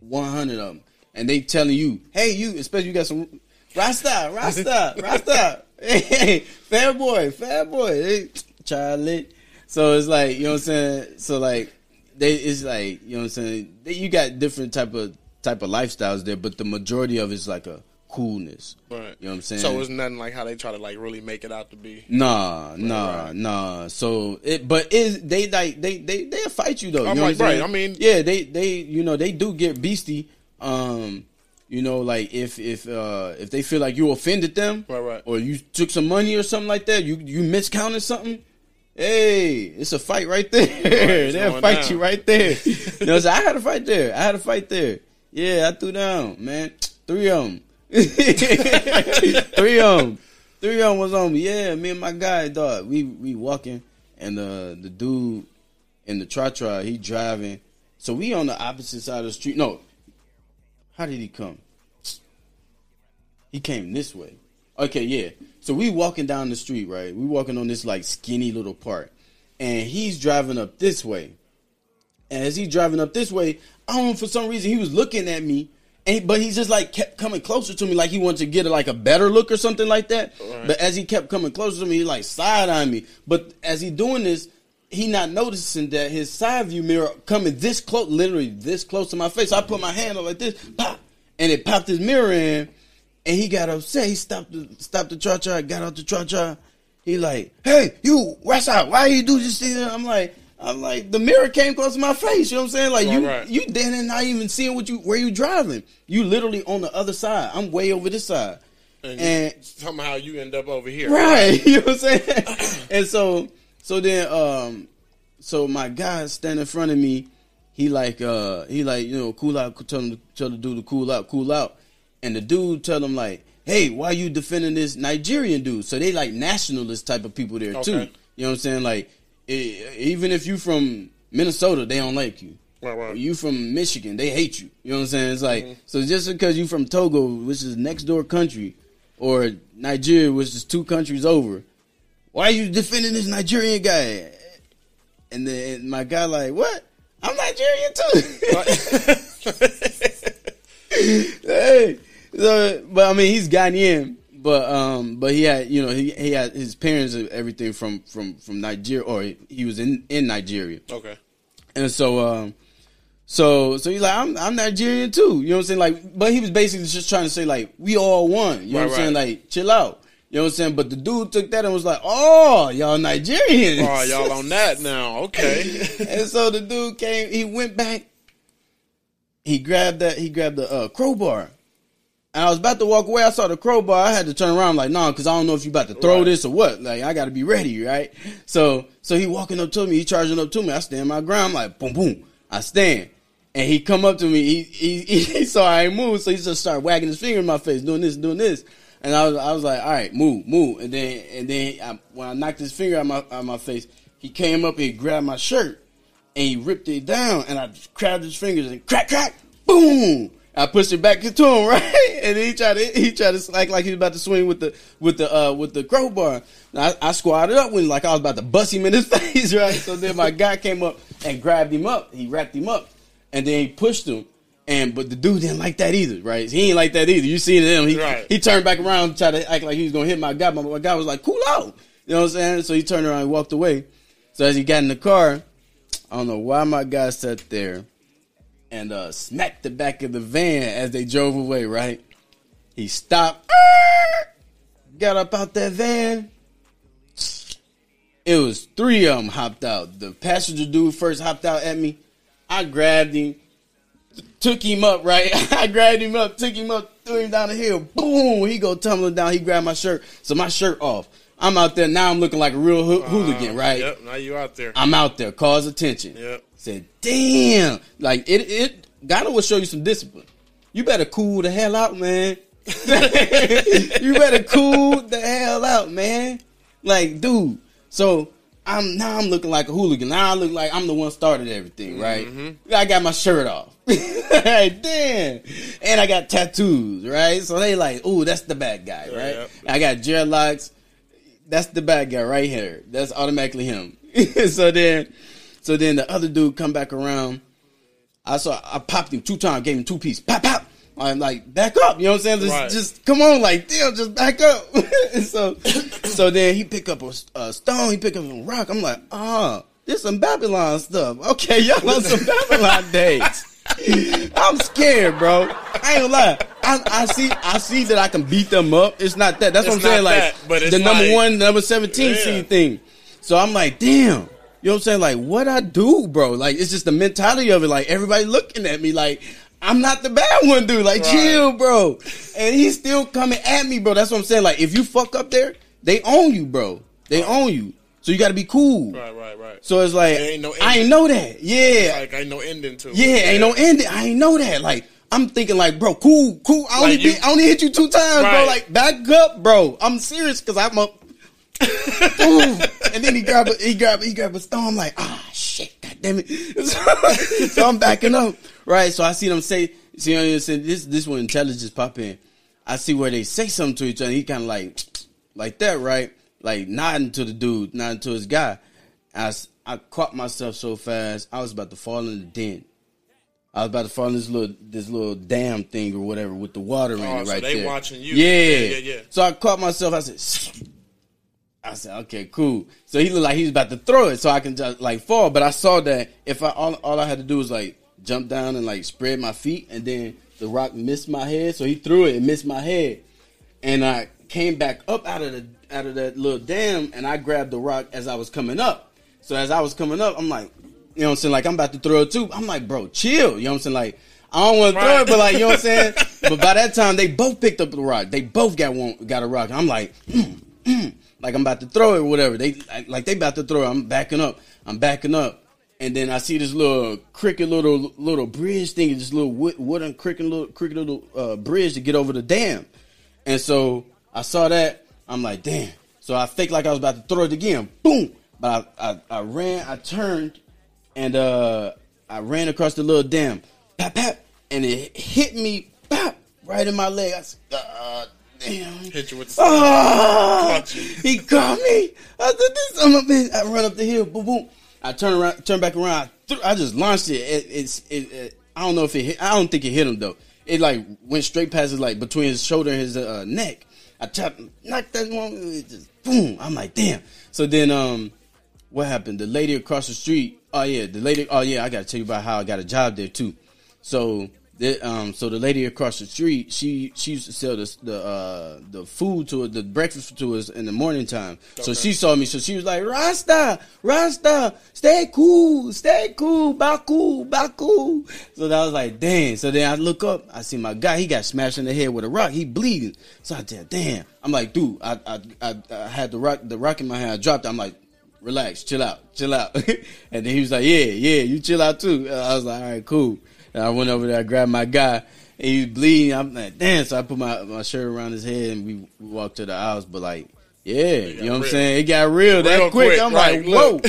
one hundred of them, and they telling you, "Hey, you," especially you got some Rasta, Rasta, Rasta. Hey, fair boy, fair boy, hey, Charlie. So it's like you know what I'm saying. So like they, it's like you know what I'm saying. They, you got different type of type of lifestyles there, but the majority of it's like a coolness. Right. You know what I'm saying? So it's nothing like how they try to like really make it out to be. Nah, nah, right. nah. So it, but it, they like they they they'll fight you though. You I'm know like, what I'm saying? right, I mean- yeah, they they you know they do get beastie. Um, you know, like if if uh if they feel like you offended them, Right, right. or you took some money or something like that, you you miscounted something. Hey, it's a fight right there. They'll fight down. you right there. you know, I'm? I had a fight there. I had a fight there. Yeah, I threw down, man. Three of them. Three of them. Three of them was on me. Yeah, me and my guy, dog. We we walking, and the the dude in the tra tra, he driving. So we on the opposite side of the street. No, how did he come? He came this way. Okay, yeah. So we walking down the street, right? We walking on this like skinny little part, and he's driving up this way. And as he's driving up this way, I don't know for some reason he was looking at me, and but he just like kept coming closer to me, like he wanted to get like a better look or something like that. But as he kept coming closer to me, he like side eyeing me. But as he doing this, he not noticing that his side view mirror coming this close, literally this close to my face. So I put my hand up like this, pop, and it popped his mirror in, and he got upset. He stopped the stopped the cha cha, got out the cha. He like, hey, you, what's up? Why you do this thing? I'm like, I'm like, the mirror came close to my face. You know what I'm saying? Like you, right. you then not even seeing what you where you driving. You literally on the other side. I'm way over this side, And, and somehow you end up over here. Right. You know what I'm saying? and so so then um so my guy standing in front of me, he like uh he like, you know, cool out, tell him tell the dude to cool out, cool out. And the dude tell him like, Hey, why you defending this Nigerian dude? So they like nationalist type of people there too. You know what I'm saying? Like e- even if you from Minnesota, they don't like you. Right, right. You from Michigan, they hate you. You know what I'm saying? It's like mm-hmm. so just because you from Togo, which is next door country, or Nigeria, which is two countries over, why are you defending this Nigerian guy? And then my guy like, what? I'm Nigerian too. hey, so, but I mean, he's Ghanaian, but um, but he had you know he he had his parents and everything from from from Nigeria, or he was in in Nigeria. Okay. And so, um, so, so he's like, I'm, I'm Nigerian too. You know what I'm saying? Like, but he was basically just trying to say, like, we all one. You know Right, what I'm saying? Like, chill out. You know what I'm saying? But the dude took that and was like, oh, y'all Nigerians. Oh, y'all on that now. Okay. and so the dude came, he went back, he grabbed that, he grabbed the uh, crowbar. And I was about to walk away. I saw the crowbar. I had to turn around like, nah, because I don't know if you about to throw Right. this or what. Like, I got to be ready, right? So, so he walking up to me. He charging up to me. I stand my ground. I'm like, boom, boom. I stand. And he come up to me. He, he, he saw I ain't move. So he just started wagging his finger in my face, doing this, doing this. And I was, I was like, all right, move, move. And then, and then I, when I knocked his finger out my, out my face, he came up and he grabbed my shirt and he ripped it down, and I just grabbed his fingers and crack, crack, boom. I pushed it back to him, right? And he tried to he tried to act like he was about to swing with the with the uh with the crowbar. And I, I squatted up when like I was about to bust him in his face, right? So then my guy came up and grabbed him up. He wrapped him up, and then he pushed him. And but the dude didn't like that either, right? He ain't like that either. You see him? He Right. he turned back around, tried to act like he was gonna hit my guy, my guy was like, "Cool out," you know what I'm saying? So he turned around and walked away. So as he got in the car, I don't know why my guy sat there and uh, smacked the back of the van as they drove away, right? He stopped, got up out that van. It was three of them hopped out. The passenger dude first hopped out at me. I grabbed him, took him up, right? I grabbed him up, took him up, threw him down the hill. Boom! He go tumbling down. He grabbed my shirt. So my shirt off. I'm out there now. I'm looking like a real hoo- hooligan, right? Yep. Now you out there. I'm out there, cause attention. Yep. Said, damn. Like it it Ghana will show you some discipline. You better cool the hell out, man. you better cool the hell out, man. Like, dude. So I'm now I'm looking like a hooligan. Now I look like I'm the one started everything, right? Mm-hmm. I got my shirt off. Like, damn. And I got tattoos, right? So they like, oh, that's the bad guy, right? Yep. I got dreadlocks that's the bad guy right here. That's automatically him. so then, so then the other dude come back around. I saw I popped him two times, gave him two pieces. Pop, pop. I'm like, back up. You know what I'm saying? Just, Right. just come on, like, damn, just back up. so, so then he pick up a, a stone. He pick up a rock. I'm like, ah, this some Babylon stuff. Okay, y'all on some Babylon days. I'm scared, bro. I ain't gonna lie. I, I see, I see that I can beat them up. It's not that. That's what I'm saying. not Like but it's the number one, number seventeen Yeah. thing. So I'm like, damn. You know what I'm saying? Like, what I do, bro? Like, it's just the mentality of it. Like, everybody looking at me like I'm not the bad one, dude. Like, Right. chill, bro. And he's still coming at me, bro. That's what I'm saying. Like, if you fuck up there, they own you, bro. They own you. So you got to be cool. Right, right, right. So it's like, ain't no I ain't know that. Yeah. like ain't no ending to it. Yeah, ain't no ending. I ain't know that. Like, I'm thinking like, bro, cool, cool. I only, Like you- beat- I only hit you two times, bro. Like, back up, bro. I'm serious because I'm up. And then he grab a, he grab he grab a stone. I'm like, ah, shit, god damn it. So, so I'm backing up, right? So I see them say, see, you know, say this this when intelligence pop in. I see where they say something to each other. He kind of like, like that, right? Like nodding to the dude, nodding to his guy. I, I caught myself so fast, I was about to fall in the den. I was about to fall in this little this little dam thing or whatever with the water in Oh, it so right they there. watching you. Yeah. Yeah, yeah, yeah. So I caught myself. I said, I said, okay, cool. So he looked like he was about to throw it, so I can just like fall. But I saw that if I all, all I had to do was like jump down and like spread my feet, and then the rock missed my head. So he threw it and missed my head, and I came back up out of the out of that little dam, and I grabbed the rock as I was coming up. So as I was coming up, I'm like, you know what I'm saying? Like I'm about to throw it too. I'm like, bro, chill. You know what I'm saying? Like I don't want to throw it, but like you know what I'm saying. but by that time, they both picked up the rock. They both got one, got a rock. I'm like, mm, mm, like I'm about to throw it or whatever. They like they about to throw it. I'm backing up. I'm backing up. And then I see this little cricket little little bridge thing, this little wood, wooden cricket little cricket little uh, bridge to get over the dam. And so I saw that. I'm like, damn. So I faked like I was about to throw it again. Boom. But I, I, I ran, I turned, and uh, I ran across the little dam. Pap, pap. And it hit me pap, right in my leg. I said, damn. Hit you with the Caught he caught me. I said, this of a bitch. I run up the hill. Boom, boom. I turn around, turn back around. I, threw, I just launched it. it it's, it, it, I don't know if it hit. I don't think it hit him though. It like went straight past his like between his shoulder and his uh, neck. I tapped, knocked that one. It just boom. I'm like, damn. So then, um, what happened? The lady across the street. Oh yeah, the lady. Oh yeah, I got to tell you about how I got a job there too. So, the, um, so the lady across the street, she she used to sell the the uh, the food to us, the breakfast to us in the morning time. So she saw me, so she was like, Rasta, Rasta, stay cool, stay cool, Baku, Baku. So that was like, damn. So then I look up, I see my guy, he got smashed in the head with a rock, he bleeding. So I said, damn. I'm like, dude, I I I, I had the rock the rock in my hand, I dropped. it. I'm like relax, chill out, chill out. and then he was like, yeah, yeah, you chill out too. I was like, all right, cool. And I went over there, I grabbed my guy, and he was bleeding. I'm like, damn. So I put my, my shirt around his head and we, walked to the house. But like, yeah, you know what I'm saying? It got real that quick. quick, I'm right, like, whoa.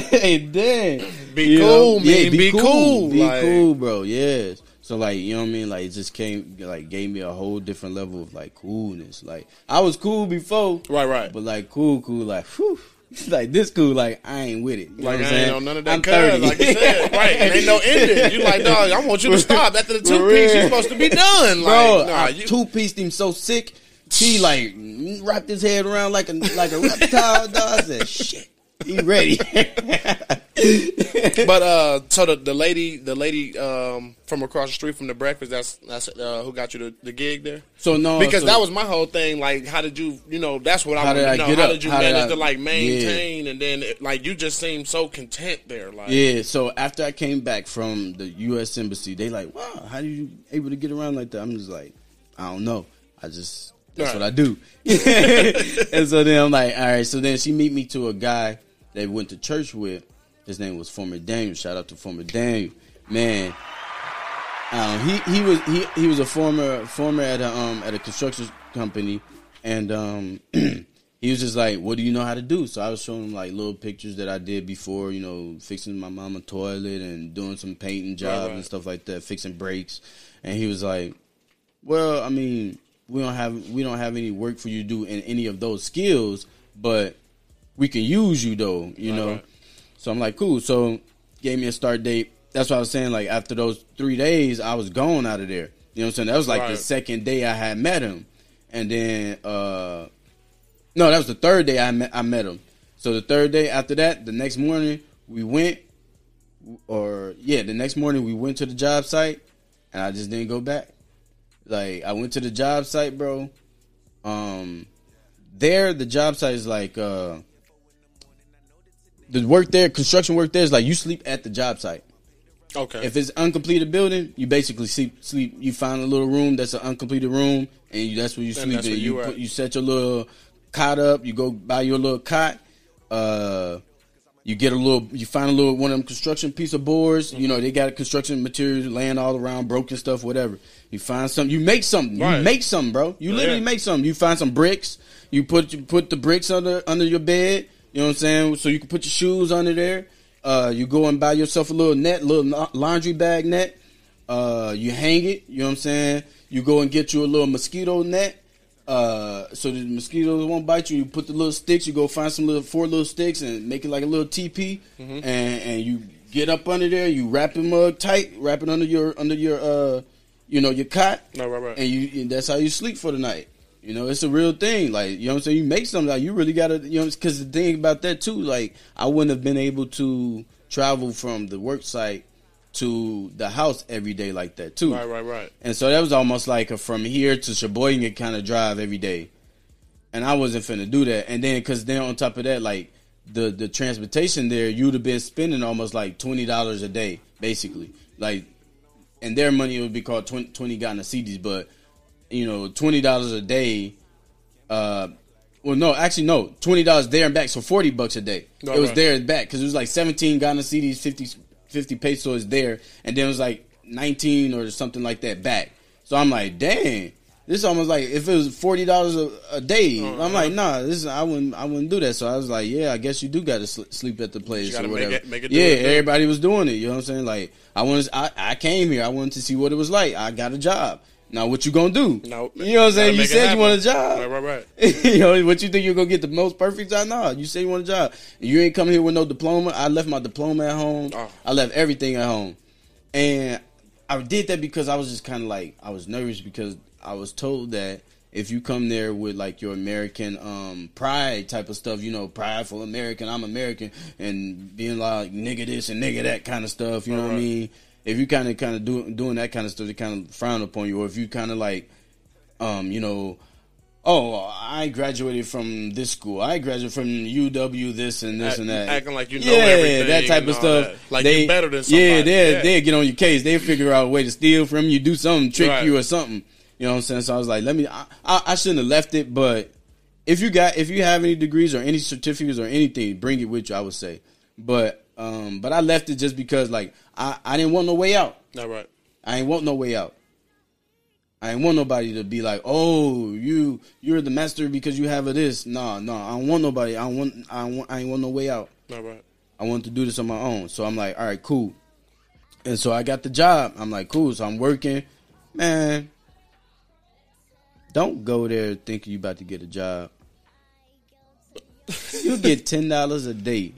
hey, damn. Be You cool, man, be cool, Be like- cool, bro. Yes. So like, you know what I mean? Like it just came like gave me a whole different level of like coolness. Like I was cool before. Right, right. But like cool, cool, like whew, like this cool, like I ain't with it. You know Like what I'm saying? ain't on none of that I'm 30. like you said. Right. And ain't no ending. You like, dog, I want you to stop. After the two piece, you're supposed to be done. Like, Bro, nah, I you, two pieced him so sick. He like wrapped his head around like a like a reptile. Dog. I said, "Shit, he ready." But uh, so the, the lady, the lady um from across the street from the breakfast, that's that's uh, who got you the, the gig there. so no, Because so- that was my whole thing. Like, how did you, you know, that's what I How want to know. How up? did you How did manage I- to like maintain? And then, it, like, you just seem so content there. Like, Yeah, so after I came back from the U.S. embassy, they like, wow, how do you able to get around like that? I'm just like, I don't know. I just that's Right. what I do. and so then I'm like, all right. So then she meet me to a guy they went to church with. His name was former Daniel. Shout out to former Daniel. Man, um, he he was he he was a former former at a um at a construction company, and um he was just like, "What do you know how to do?" So I was showing him like little pictures that I did before, you know, fixing my mama toilet and doing some painting jobs right. and stuff like that, fixing brakes. And he was like, "Well, I mean, we don't have we don't have any work for you to do in any of those skills, but we can use you though, you Right, know." right. So I'm like, "Cool." So gave me a start date. That's what I was saying. Like after those three days, I was gone out of there. You know what I'm saying? That was like the second day I had met him, and then uh no, that was the third day I met I met him. So the third day after that, the next morning we went, or yeah, the next morning we went to the job site, and I just didn't go back. Like I went to the job site, bro. Um, there the job site is like uh, the work there, construction work there is like you sleep at the job site. Okay. If it's uncompleted building, you basically sleep. Sleep. You find a little room that's an uncompleted room, and you, that's where you sleep. where you you put, you set your little cot up. You go buy your little cot. Uh, you get a little. You find a little one of them construction piece of boards. You know they got construction materials laying all around, broken stuff, whatever. You find something. You make something. Right. You make something, bro. You literally Yeah. make something. You find some bricks. You put you put the bricks under under your bed. You know what I'm saying? So you can put your shoes under there. Uh, you go and buy yourself a little net, little laundry bag net. Uh, you hang it. You know what I'm saying? You go and get you a little mosquito net. Uh, so the mosquitoes won't bite you. You put the little sticks. You go find some little four little sticks and make it like a little teepee. And and you get up under there. You wrap it mug tight. Wrap it under your under your uh, you know your cot. No, right, right. And you and that's how you sleep for the night. You know, it's a real thing. Like, you know what I'm saying? You make something like you really gotta you know because the thing about that too, like I wouldn't have been able to travel from the work site to the house every day like that too. right, right, right. And so that was almost like a from here to Sheboygan kind of drive every day. And I wasn't finna do that. And then, cause then on top of that, like the the transportation there, you'd have been spending almost like twenty dollars a day, basically. Like, and their money would be called 20, 20 Ghana cedis, but you know, twenty dollars a day. Uh, well, no, actually, no, twenty dollars there and back, so forty bucks a day. It was right. there and back because it was like seventeen Ghana cedis, 50, 50 pesos there, and then it was like nineteen or something like that back. So I'm like, dang. This is almost like if it was forty dollars a, day. Uh-huh. I'm like, nah, this is, I wouldn't I wouldn't do that. So I was like, yeah, I guess you do got to sl- sleep at the place or make whatever. it- make it yeah, it, everybody was doing it. You know what I'm saying? Like I wanted, I, I came here. I wanted to see what it was like. I got a job. Now what you gonna do? No, you know what I'm saying. You said you want a job. Right, right, right. you know what you think you're gonna get the most perfect job? Nah, you say you want a job. You ain't coming here with no diploma. I left my diploma at home. Oh. I left everything at home, and I did that because I was just kind of like I was nervous because I was told that if you come there with like your American um, pride type of stuff, you know, prideful American, I'm American, and being like nigga this and nigga that kind of stuff, you know what I mean? If you kind of kind of do, doing that kind of stuff, they kind of frown upon you, or if you kind of like, um, you know, oh, I graduated from this school, I graduated from UW, this and this Act- and that, acting like you know yeah, everything that type of stuff. that. Like they, you better than Yeah, they Yeah. they get on your case. They figure out a way to steal from you, do something, trick Right. you or something. You know what I'm saying? So I was like, let me. I, I, I shouldn't have left it, but if you got if you have any degrees or any certificates or anything, bring it with you. I would say, but um, but I left it just because like I I didn't want no way out. All right. I ain't want no way out. I ain't want nobody to be like, "Oh, you you're the master because you have a this." No, no, I don't want nobody. I want I want I ain't want no way out. All right. I wanted to do this on my own. So I'm like, all right, cool. And so I got the job. I'm like, cool. So I'm working. Man, don't go there thinking you about to get a job. you get ten dollars a day,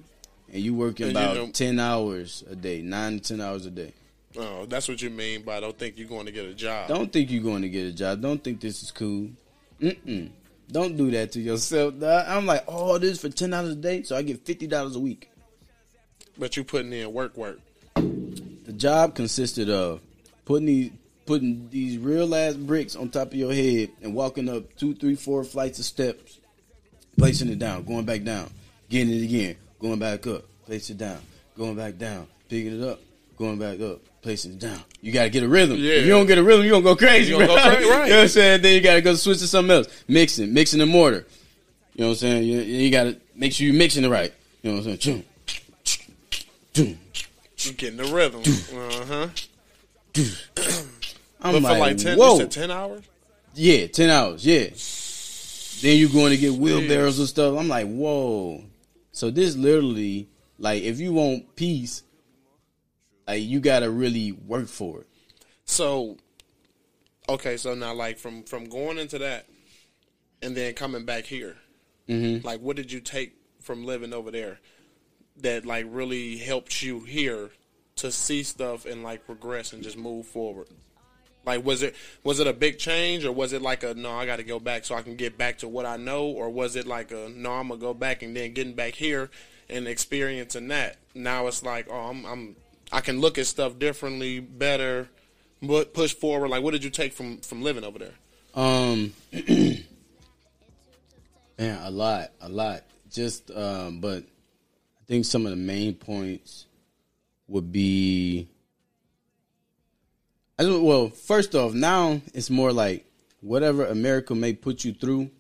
and you working And you about know- ten hours a day, nine to ten hours a day. Oh, that's what you mean by I don't think you're going to get a job. Don't think you're going to get a job. Don't think this is cool. Mm-mm. Don't do that to yourself. I'm like, oh, this is for ten dollars a day, so I get fifty dollars a week. But you putting in work, work. The job consisted of putting these putting these real ass bricks on top of your head and walking up two, three, four flights of steps, placing it down, going back down, getting it again, going back up, place it down, going back down, picking it up, going back up, placing it down. You gotta get a rhythm. Yeah. If you don't get a rhythm, you gonna go crazy. You gonna bro. go crazy, right. You know what I'm saying? Then you gotta go switch to something else. Mixing, mixing the mortar. You know what I'm saying? You, you gotta make sure you're mixing it right. You know what I'm saying? Chum, You getting the rhythm. Uh huh. I'm But like, for like ten, whoa. you said ten hours. Yeah, ten hours. Yeah. Then you're going to get wheelbarrows and stuff. I'm like, whoa. So this literally, like, if you want peace, like you gotta really work for it. So, okay, so now like from from going into that, and then coming back here, Mm-hmm. like what did you take from living over there that like really helped you here to see stuff and like progress and just move forward? Like was it was it a big change or was it like a no I got to go back so I can get back to what I know or was it like a no I'm gonna go back and then getting back here and experiencing that now it's like oh I'm I'm I can look at stuff differently better but push forward like what did you take from from living over there Um, man, a lot, a lot. Just, um, but I think some of the main points would be. I. Well, first off, now it's more like whatever America may put you through,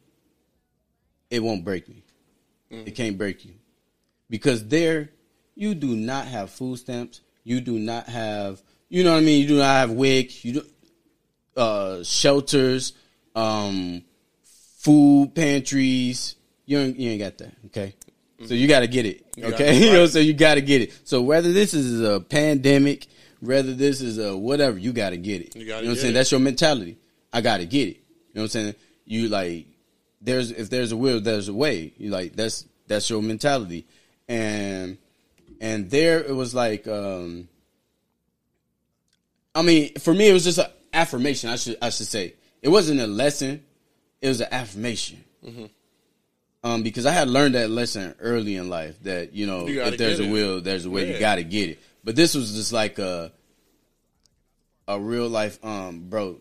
it won't break me. It can't break you because there, you do not have food stamps. You do not have. You know what I mean. You do not have WIC. You do uh, shelters, um, food pantries. You ain't, you ain't got that, okay? So you got to get it, okay? you know, so you got to get it. So whether this is a pandemic, whether this is a whatever, you got to get it. You You, gotta know what I'm saying? it. That's your mentality. I got to get it. You know what I'm saying? You like, there's if there's a will, there's a way. You like that's that's your mentality, and and there it was like. um I mean, for me, it was just an affirmation. I should I should say it wasn't a lesson; it was an affirmation. Mm-hmm. Um, because I had learned that lesson early in life that you know You if there's a it. will, there's a way. Yeah. You got to get it. But this was just like a a real life, um, bro.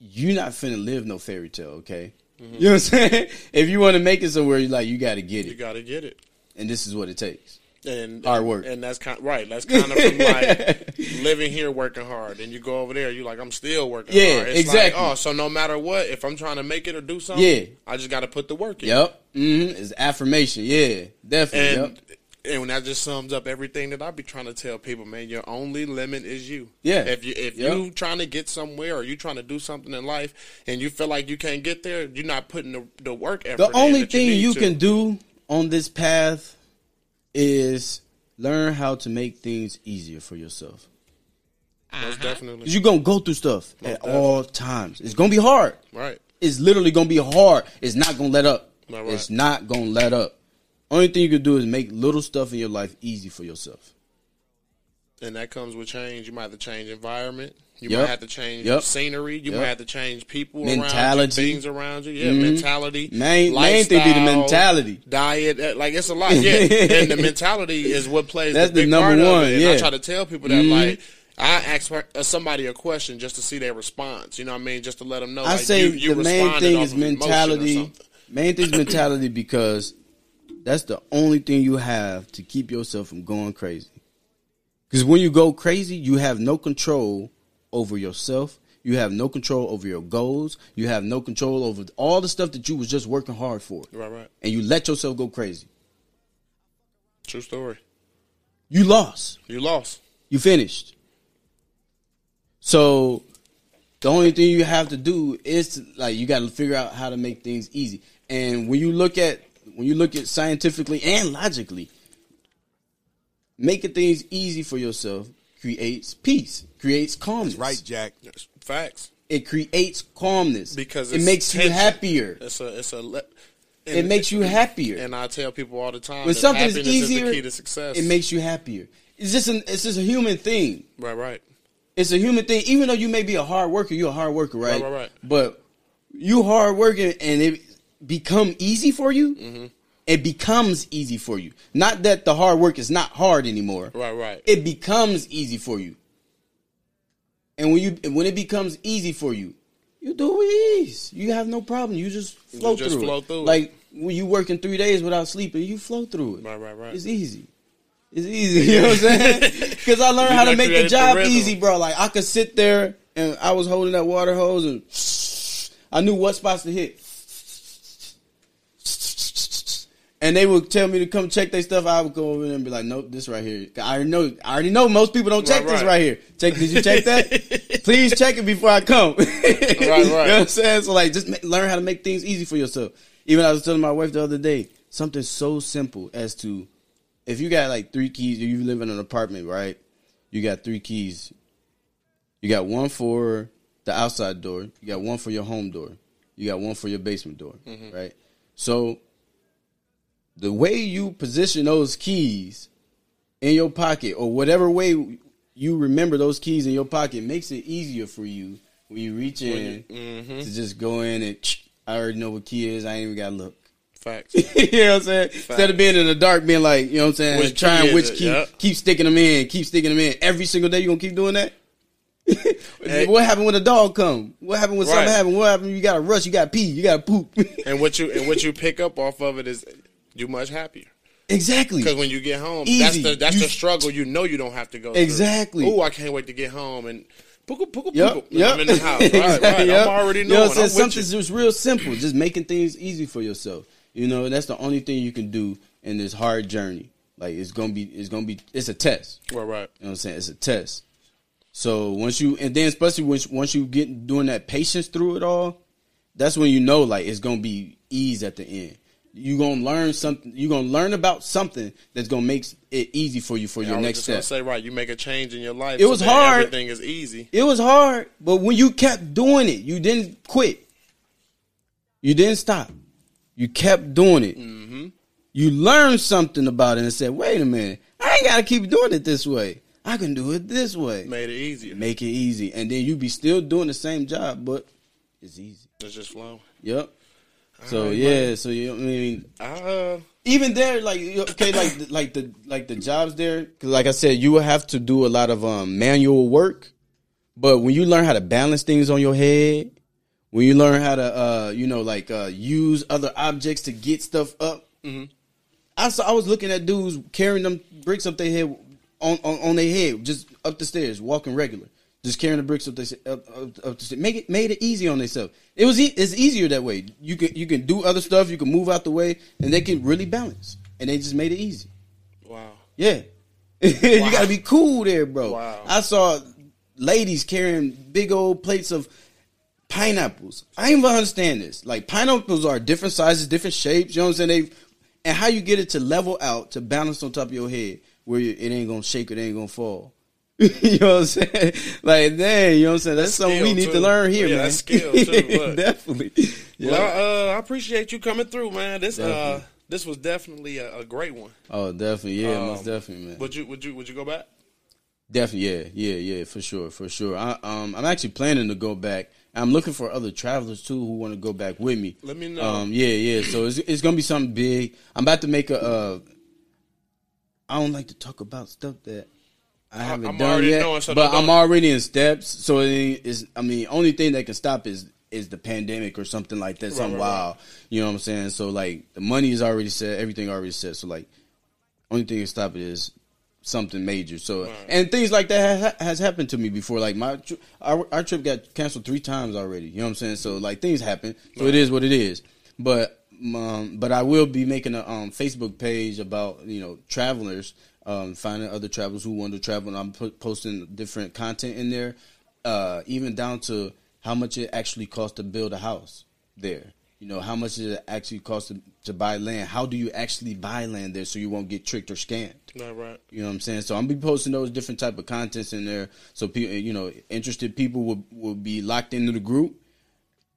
You not finna live no fairy tale, okay? You know what I'm saying? If you want to make it somewhere, you like you got to get it. You got to get it. and this is what it takes. And Hard work. and that's kind right. That's kind of from like living here, working hard, and you go over there, you like I'm still working Yeah, hard. It's exactly. Like, oh, so no matter what, if I'm trying to make it or do something, Yeah. I just got to put the work in. Yep. Mm-hmm. It's affirmation. Yeah, definitely. And yep. And that just sums up everything that I be trying to tell people, man. Your only limit is you. Yeah. If you if Yep. you trying to get somewhere or you trying to do something in life and you feel like you can't get there, you're not putting the, the work effort. The in only that you thing need you to. can do on this path is learn how to make things easier for yourself. most uh-huh. definitely you're gonna go through stuff at all times. It's gonna be hard. right. It's literally gonna be hard. It's not gonna let up. Right, right. It's not gonna let up. Only thing you can do is make little stuff in your life easy for yourself. And that comes with change. You might have to change environment. You Yep. might have to change Yep. scenery. You Yep. might have to change people Mentality. around you, things around you. Yeah, Mhm. mentality. Main main thing be the mentality. diet, like it's a lot. Yeah, and the mentality is what plays. That's the, the number one, yeah. I try to tell people that Mhm. like I ask uh, somebody a question just to see their response. You know what I mean? Just to let them know. I like, say you, you the main thing is of emotion or mentality. Main thing is mentality because that's the only thing you have to keep yourself from going crazy. Because when you go crazy, you have no control over yourself. You have no control over your goals. You have no control over all the stuff that you was just working hard for. Right, right. And you let yourself go crazy. True story. You lost. You lost. You finished. So the only thing you have to do is to, like you got to figure out how to make things easy. And when you look at when you look at scientifically and logically, making things easy for yourself creates peace, creates calmness. Right, Jack. Yes. Facts. It creates calmness Because it makes you happier. It's a. It's a. Le- It makes you happier. And I tell people all the time when something's easier, is key to success. it makes you happier. It's just an it's just a human thing. right, right. It's a human thing. Even though you may be a hard worker, you're a hard worker, right? Right, right, right. But you hard working and it become easy for you. Mm-hmm. It becomes easy for you. Not that the hard work is not hard anymore. Right, right. It becomes easy for you. And when you when it becomes easy for you, you do it with ease. You have no problem. You just flow just through flow it. through it. like when you working three days without sleeping, you flow through it. Right, right, right. It's easy. It's easy. You know what I'm saying? Because I learned how to make the created the job easy, bro. Like I could sit there and I was holding that water hose and I knew what spots to hit. And they would tell me to come check their stuff. I would go over there and be like, "Nope, this right here." I already know. I already know. Most people don't check Right, this right. right here. Check. Did you check that? Please check it before I come. right, right. You know what I'm saying? So like, just learn how to make things easy for yourself. Even I was telling my wife the other day something so simple as to if you got like three keys, you live in an apartment, right? You got three keys. You got one for the outside door. You got one for your home door. You got one for your basement door, mm-hmm. right? So the way you position those keys in your pocket or whatever way you remember those keys in your pocket makes it easier for you when you reach in Mm-hmm. to just go in and I already know what key is. I ain't even got to look. Facts. you know what I'm saying? Instead of being in the dark, being like, you know what I'm saying, Which trying which key, Yep. keep sticking them in, keep sticking them in. Every single day, you gonna keep doing that? Hey. what happened when a dog come? What happened when something happened? What happened? when You got to rush. You got to pee. You got to poop. and what you and what you pick up off of it is you much happier exactly. because when you get home, Easy. that's the that's You- the struggle. You know you don't have to go Exactly. Oh, I can't wait to get home and pooka pooka Yep. pooka. Yep. I'm in the house. Right, right. Yep. I'm already You know what I'm Something's just real simple. Just making things easy for yourself. You know, that's the only thing you can do in this hard journey. Like it's gonna be, it's gonna be, it's a test. Right, right. You know what I'm saying? It's a test. So once you, and then especially once once you get doing that patience through it all, that's when you know like it's gonna be ease at the end. You gonna learn something. You are gonna learn about something that's gonna make it easy for you for I your next step. say right. You make a change in your life. It was hard. Everything is easy. It was hard, but when you kept doing it, you didn't quit. You didn't stop. You kept doing it. Mm-hmm. You learned something about it and said, "Wait a minute, I ain't gotta keep doing it this way. I can do it this way." Made it easier. Make it easy, and then you be still doing the same job, but it's easy. It's just flow. Yep. So Alright, yeah, so you, I mean, uh, even there, like okay, like the- like the like the jobs there, because like I said, you will have to do a lot of um, manual work. But when you learn how to balance things on your head, when you learn how to, uh, you know, like uh, use other objects to get stuff up. Mm-hmm. I saw, I was looking at dudes carrying them bricks up their head on, on, on their head, just up the stairs, walking regular, just carrying the bricks up the up, up, up the. Make it made it easy on themselves. It was e- it's easier that way. You can you can do other stuff. You can move out the way, and they can really balance. And they just made it easy. Wow. Yeah. you gotta be cool there, bro. Wow. I saw ladies carrying big old plates of pineapples. I even understand this. Like pineapples are different sizes, different shapes. You know what I'm saying? They and how you get it to level out to balance on top of your head where you, it ain't gonna shake, it ain't gonna fall. you know what I'm saying? Like, dang, you know what I'm saying? That's, That's something we need too. to learn here, Yeah, man. that's skill, too. Definitely. Yeah. Well, uh, I appreciate you coming through, man. This uh, this was definitely a, a great one. oh, definitely. Yeah, Um, most definitely, man. Would you would you would you go back? Definitely, yeah, yeah, yeah, for sure, for sure. I, um, I'm actually planning to go back. I'm looking for other travelers too who want to go back with me. Let me know. Um, yeah, yeah. So it's it's gonna be something big. I'm about to make a. Uh, I don't like to talk about stuff that I haven't I'm done yet, knowing, so but I'm already in steps. So it it's. I mean, only thing that can stop is is the pandemic or something like that. Something right, right. wild. You know what I'm saying? So like the money is already set. Everything already set. So like only thing to stop it is something major. So and things like that has, has happened to me before. Like my our, our trip got canceled three times already. You know what I'm saying? So like things happen. So it is what it is. But um, but I will be making a um, Facebook page about you know travelers. Um, finding other travelers who want to travel, and I'm put, posting different content in there, uh, even down to how much it actually costs to build a house there. You know, how much it actually costs to, to buy land. How do you actually buy land there so you won't get tricked or scammed? No, right. You know what I'm saying? So I'm be posting those different type of contents in there, so people, you know, interested people will will be locked into the group.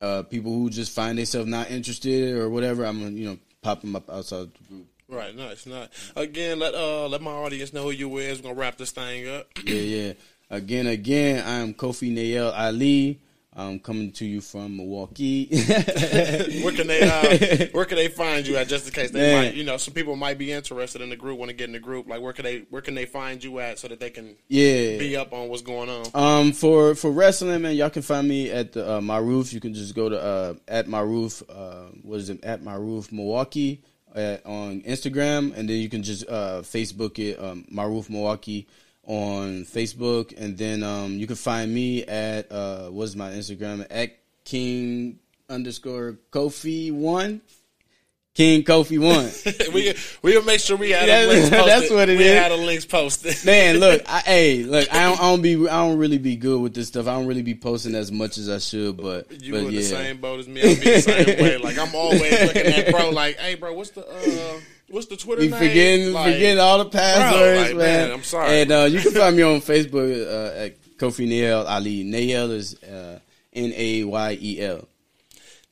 Uh, people who just find themselves not interested or whatever, I'm gonna you know pop them up outside the group. Right, nice, nice. Again, let uh let my audience know who you is. We're gonna wrap this thing up. Yeah, yeah. Again, again, I am Kofi Nayel Ali. I'm coming to you from Milwaukee. where can they uh, where can they find you at? Just in case they Man. might, you know, some people might be interested in the group, want to get in the group. Like, where can they where can they find you at so that they can yeah. be up on what's going on? Um, for for wrestling, man, y'all can find me at the uh, my roof. You can just go to uh, at my roof. Uh, what is it? At my roof, Milwaukee, at, on Instagram, and then you can just uh, Facebook it, um, my roof Milwaukee on Facebook, and then um, you can find me at uh, what's my Instagram at King underscore Kofi one. King Kofi one. we we'll make sure we had That's- the links posted. that's what it we is. had the links posted. Man, look, I, hey, look, I don't, I don't be, I don't really be good with this stuff. I don't really be posting as much as I should, but, You but in yeah, the same boat as me. I'll be the same way. Like I'm always looking at bro. Like, hey, bro, what's the uh, what's the Twitter we name? forgetting, like, forgetting all the passwords, like, man. man, I'm sorry. And uh, you can find me on Facebook uh, at Kofi Nayel Ali. Nayel is uh, N A Y E L.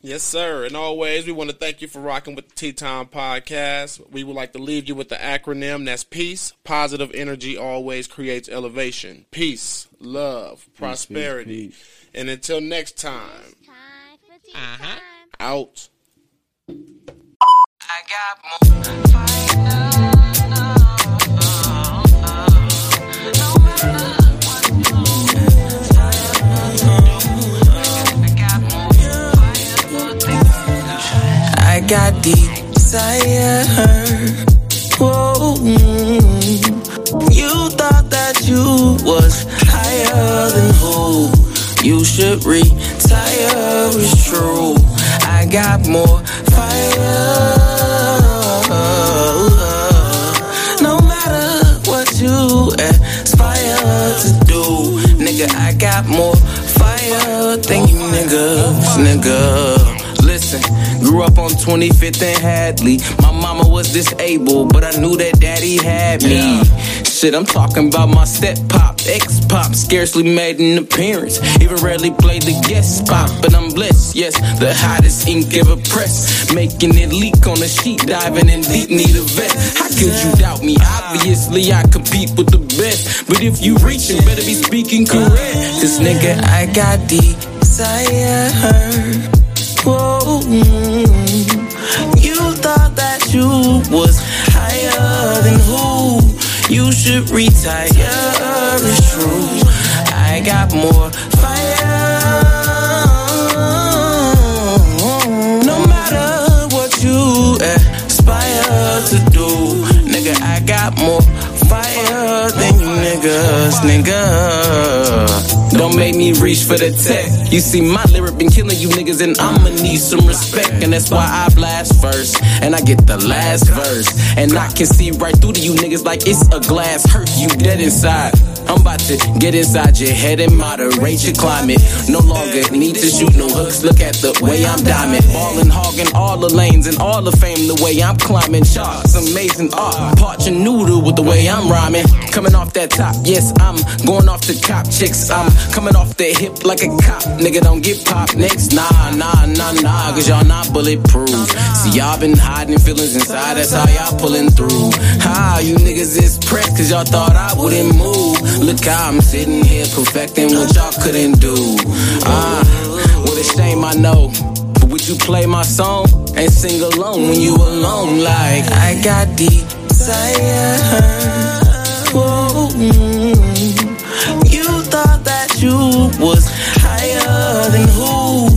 Yes, sir. And always, we want to thank you for rocking with the Tea Time Podcast. We would like to leave you with the acronym that's peace. Positive energy always creates elevation. Peace, love, prosperity. peace. And until next time, Time for tea time. out. Got desire. Whoa. Mm. You thought that you was higher than who? You should retire. It's true. I got more fire. No matter what you aspire to do, nigga, I got more fire than you niggas, nigga. Grew up on 25th and Hadley. My mama was disabled, but I knew that daddy had me. Shit, I'm talking about my step pop, ex pop, scarcely made an appearance. Even rarely played the guest spot, but I'm blessed. Yes, the hottest ink ever pressed, making it leak on the sheet, diving in deep need a vest. How could you doubt me? Obviously, I compete with the best, but if you reaching, better be speaking correct. Cause nigga, I got desire whoa. Mm. You thought that you was higher than who? You should retire, it's true. I got more fire. No matter what you aspire to do, nigga, I got more fire than you niggas, niggas. Don't make me reach for the tech. You see, my lyric been killing you niggas, and I'ma need some respect. And that's why I blast first, and I get the last verse. And I can see right through to you niggas like it's a glass hurt you dead inside. I'm about to get inside your head and moderate your climate. No longer need to shoot no hooks. Look at the way I'm diamond. Ballin', hogging all the lanes and all the fame. The way I'm climbing charts. Amazing art. Your noodle with the way I'm rhyming. Coming off that top. Yes, I'm going off the cop chicks. I'm coming off the hip like a cop. Nigga, don't get popped next. Nah, nah, nah, nah. Cause y'all not bulletproof. See, y'all been hiding feelings inside. That's how y'all pulling through. How you niggas is pressed cause y'all thought I wouldn't move. Look how I'm sitting here perfecting what y'all couldn't do. Ah, uh, what a shame I know. But would you play my song and sing along when you alone? Like I got desire. Whoa, you was higher than who?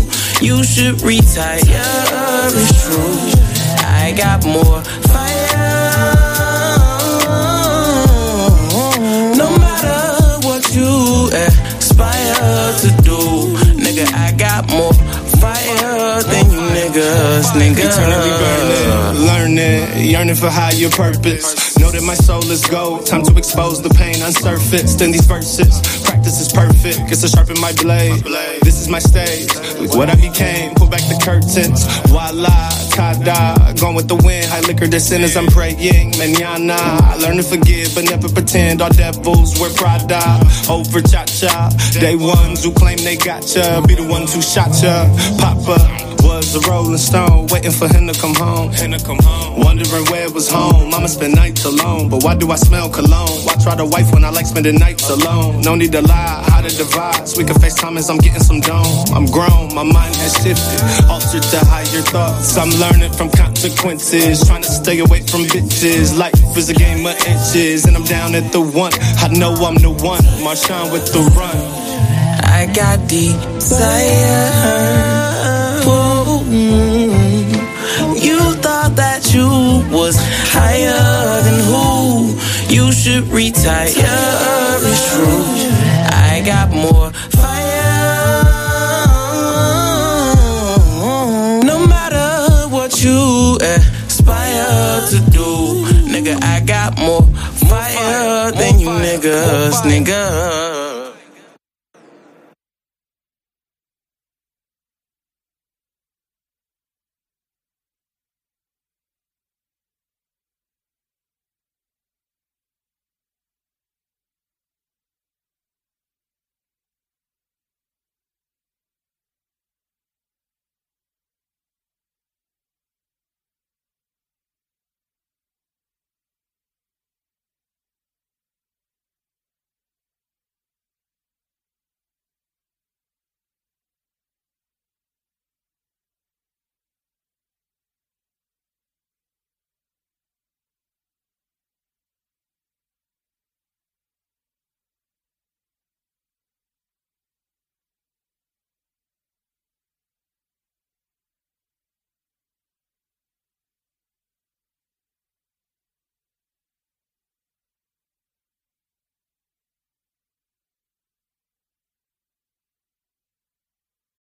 You should retire. It's true. I got more fire. No matter what you aspire to do. Nigga, I got more fire than you niggas, nigga. Eternally burning, learning, yearning for higher purpose. Know that my soul is gold. Time to expose the pain unsurfaced in these verses. Practice is perfect, it's to sharpen my blade. This is my stage, look what I became. Pull back the curtains, voila, tada. Gone with the wind, high liquor, the sinners I'm praying. Manana, I learn to forgive, but never pretend. All devils wear Prada over cha cha. They ones who claim they gotcha, be the ones who shot ya. Papa was a rolling stone, waiting for him to come home. Him to come home. Wondering where it was home. Mama spend nights alone, but why do I smell cologne? Why try to wife when I like spending nights alone? No need to lie, how to divide. We can FaceTime as I'm getting some dome. I'm grown, my mind has shifted, altered to higher thoughts. I'm learning from consequences, trying to stay away from bitches. Life is a game of inches, and I'm down at the one. I know I'm the one, my Marshawn with the run. I got desire. You thought that you was higher than who? You should retire. It's true. I got more fire. No matter what you aspire to do, nigga, I got more fire than you niggas, nigga.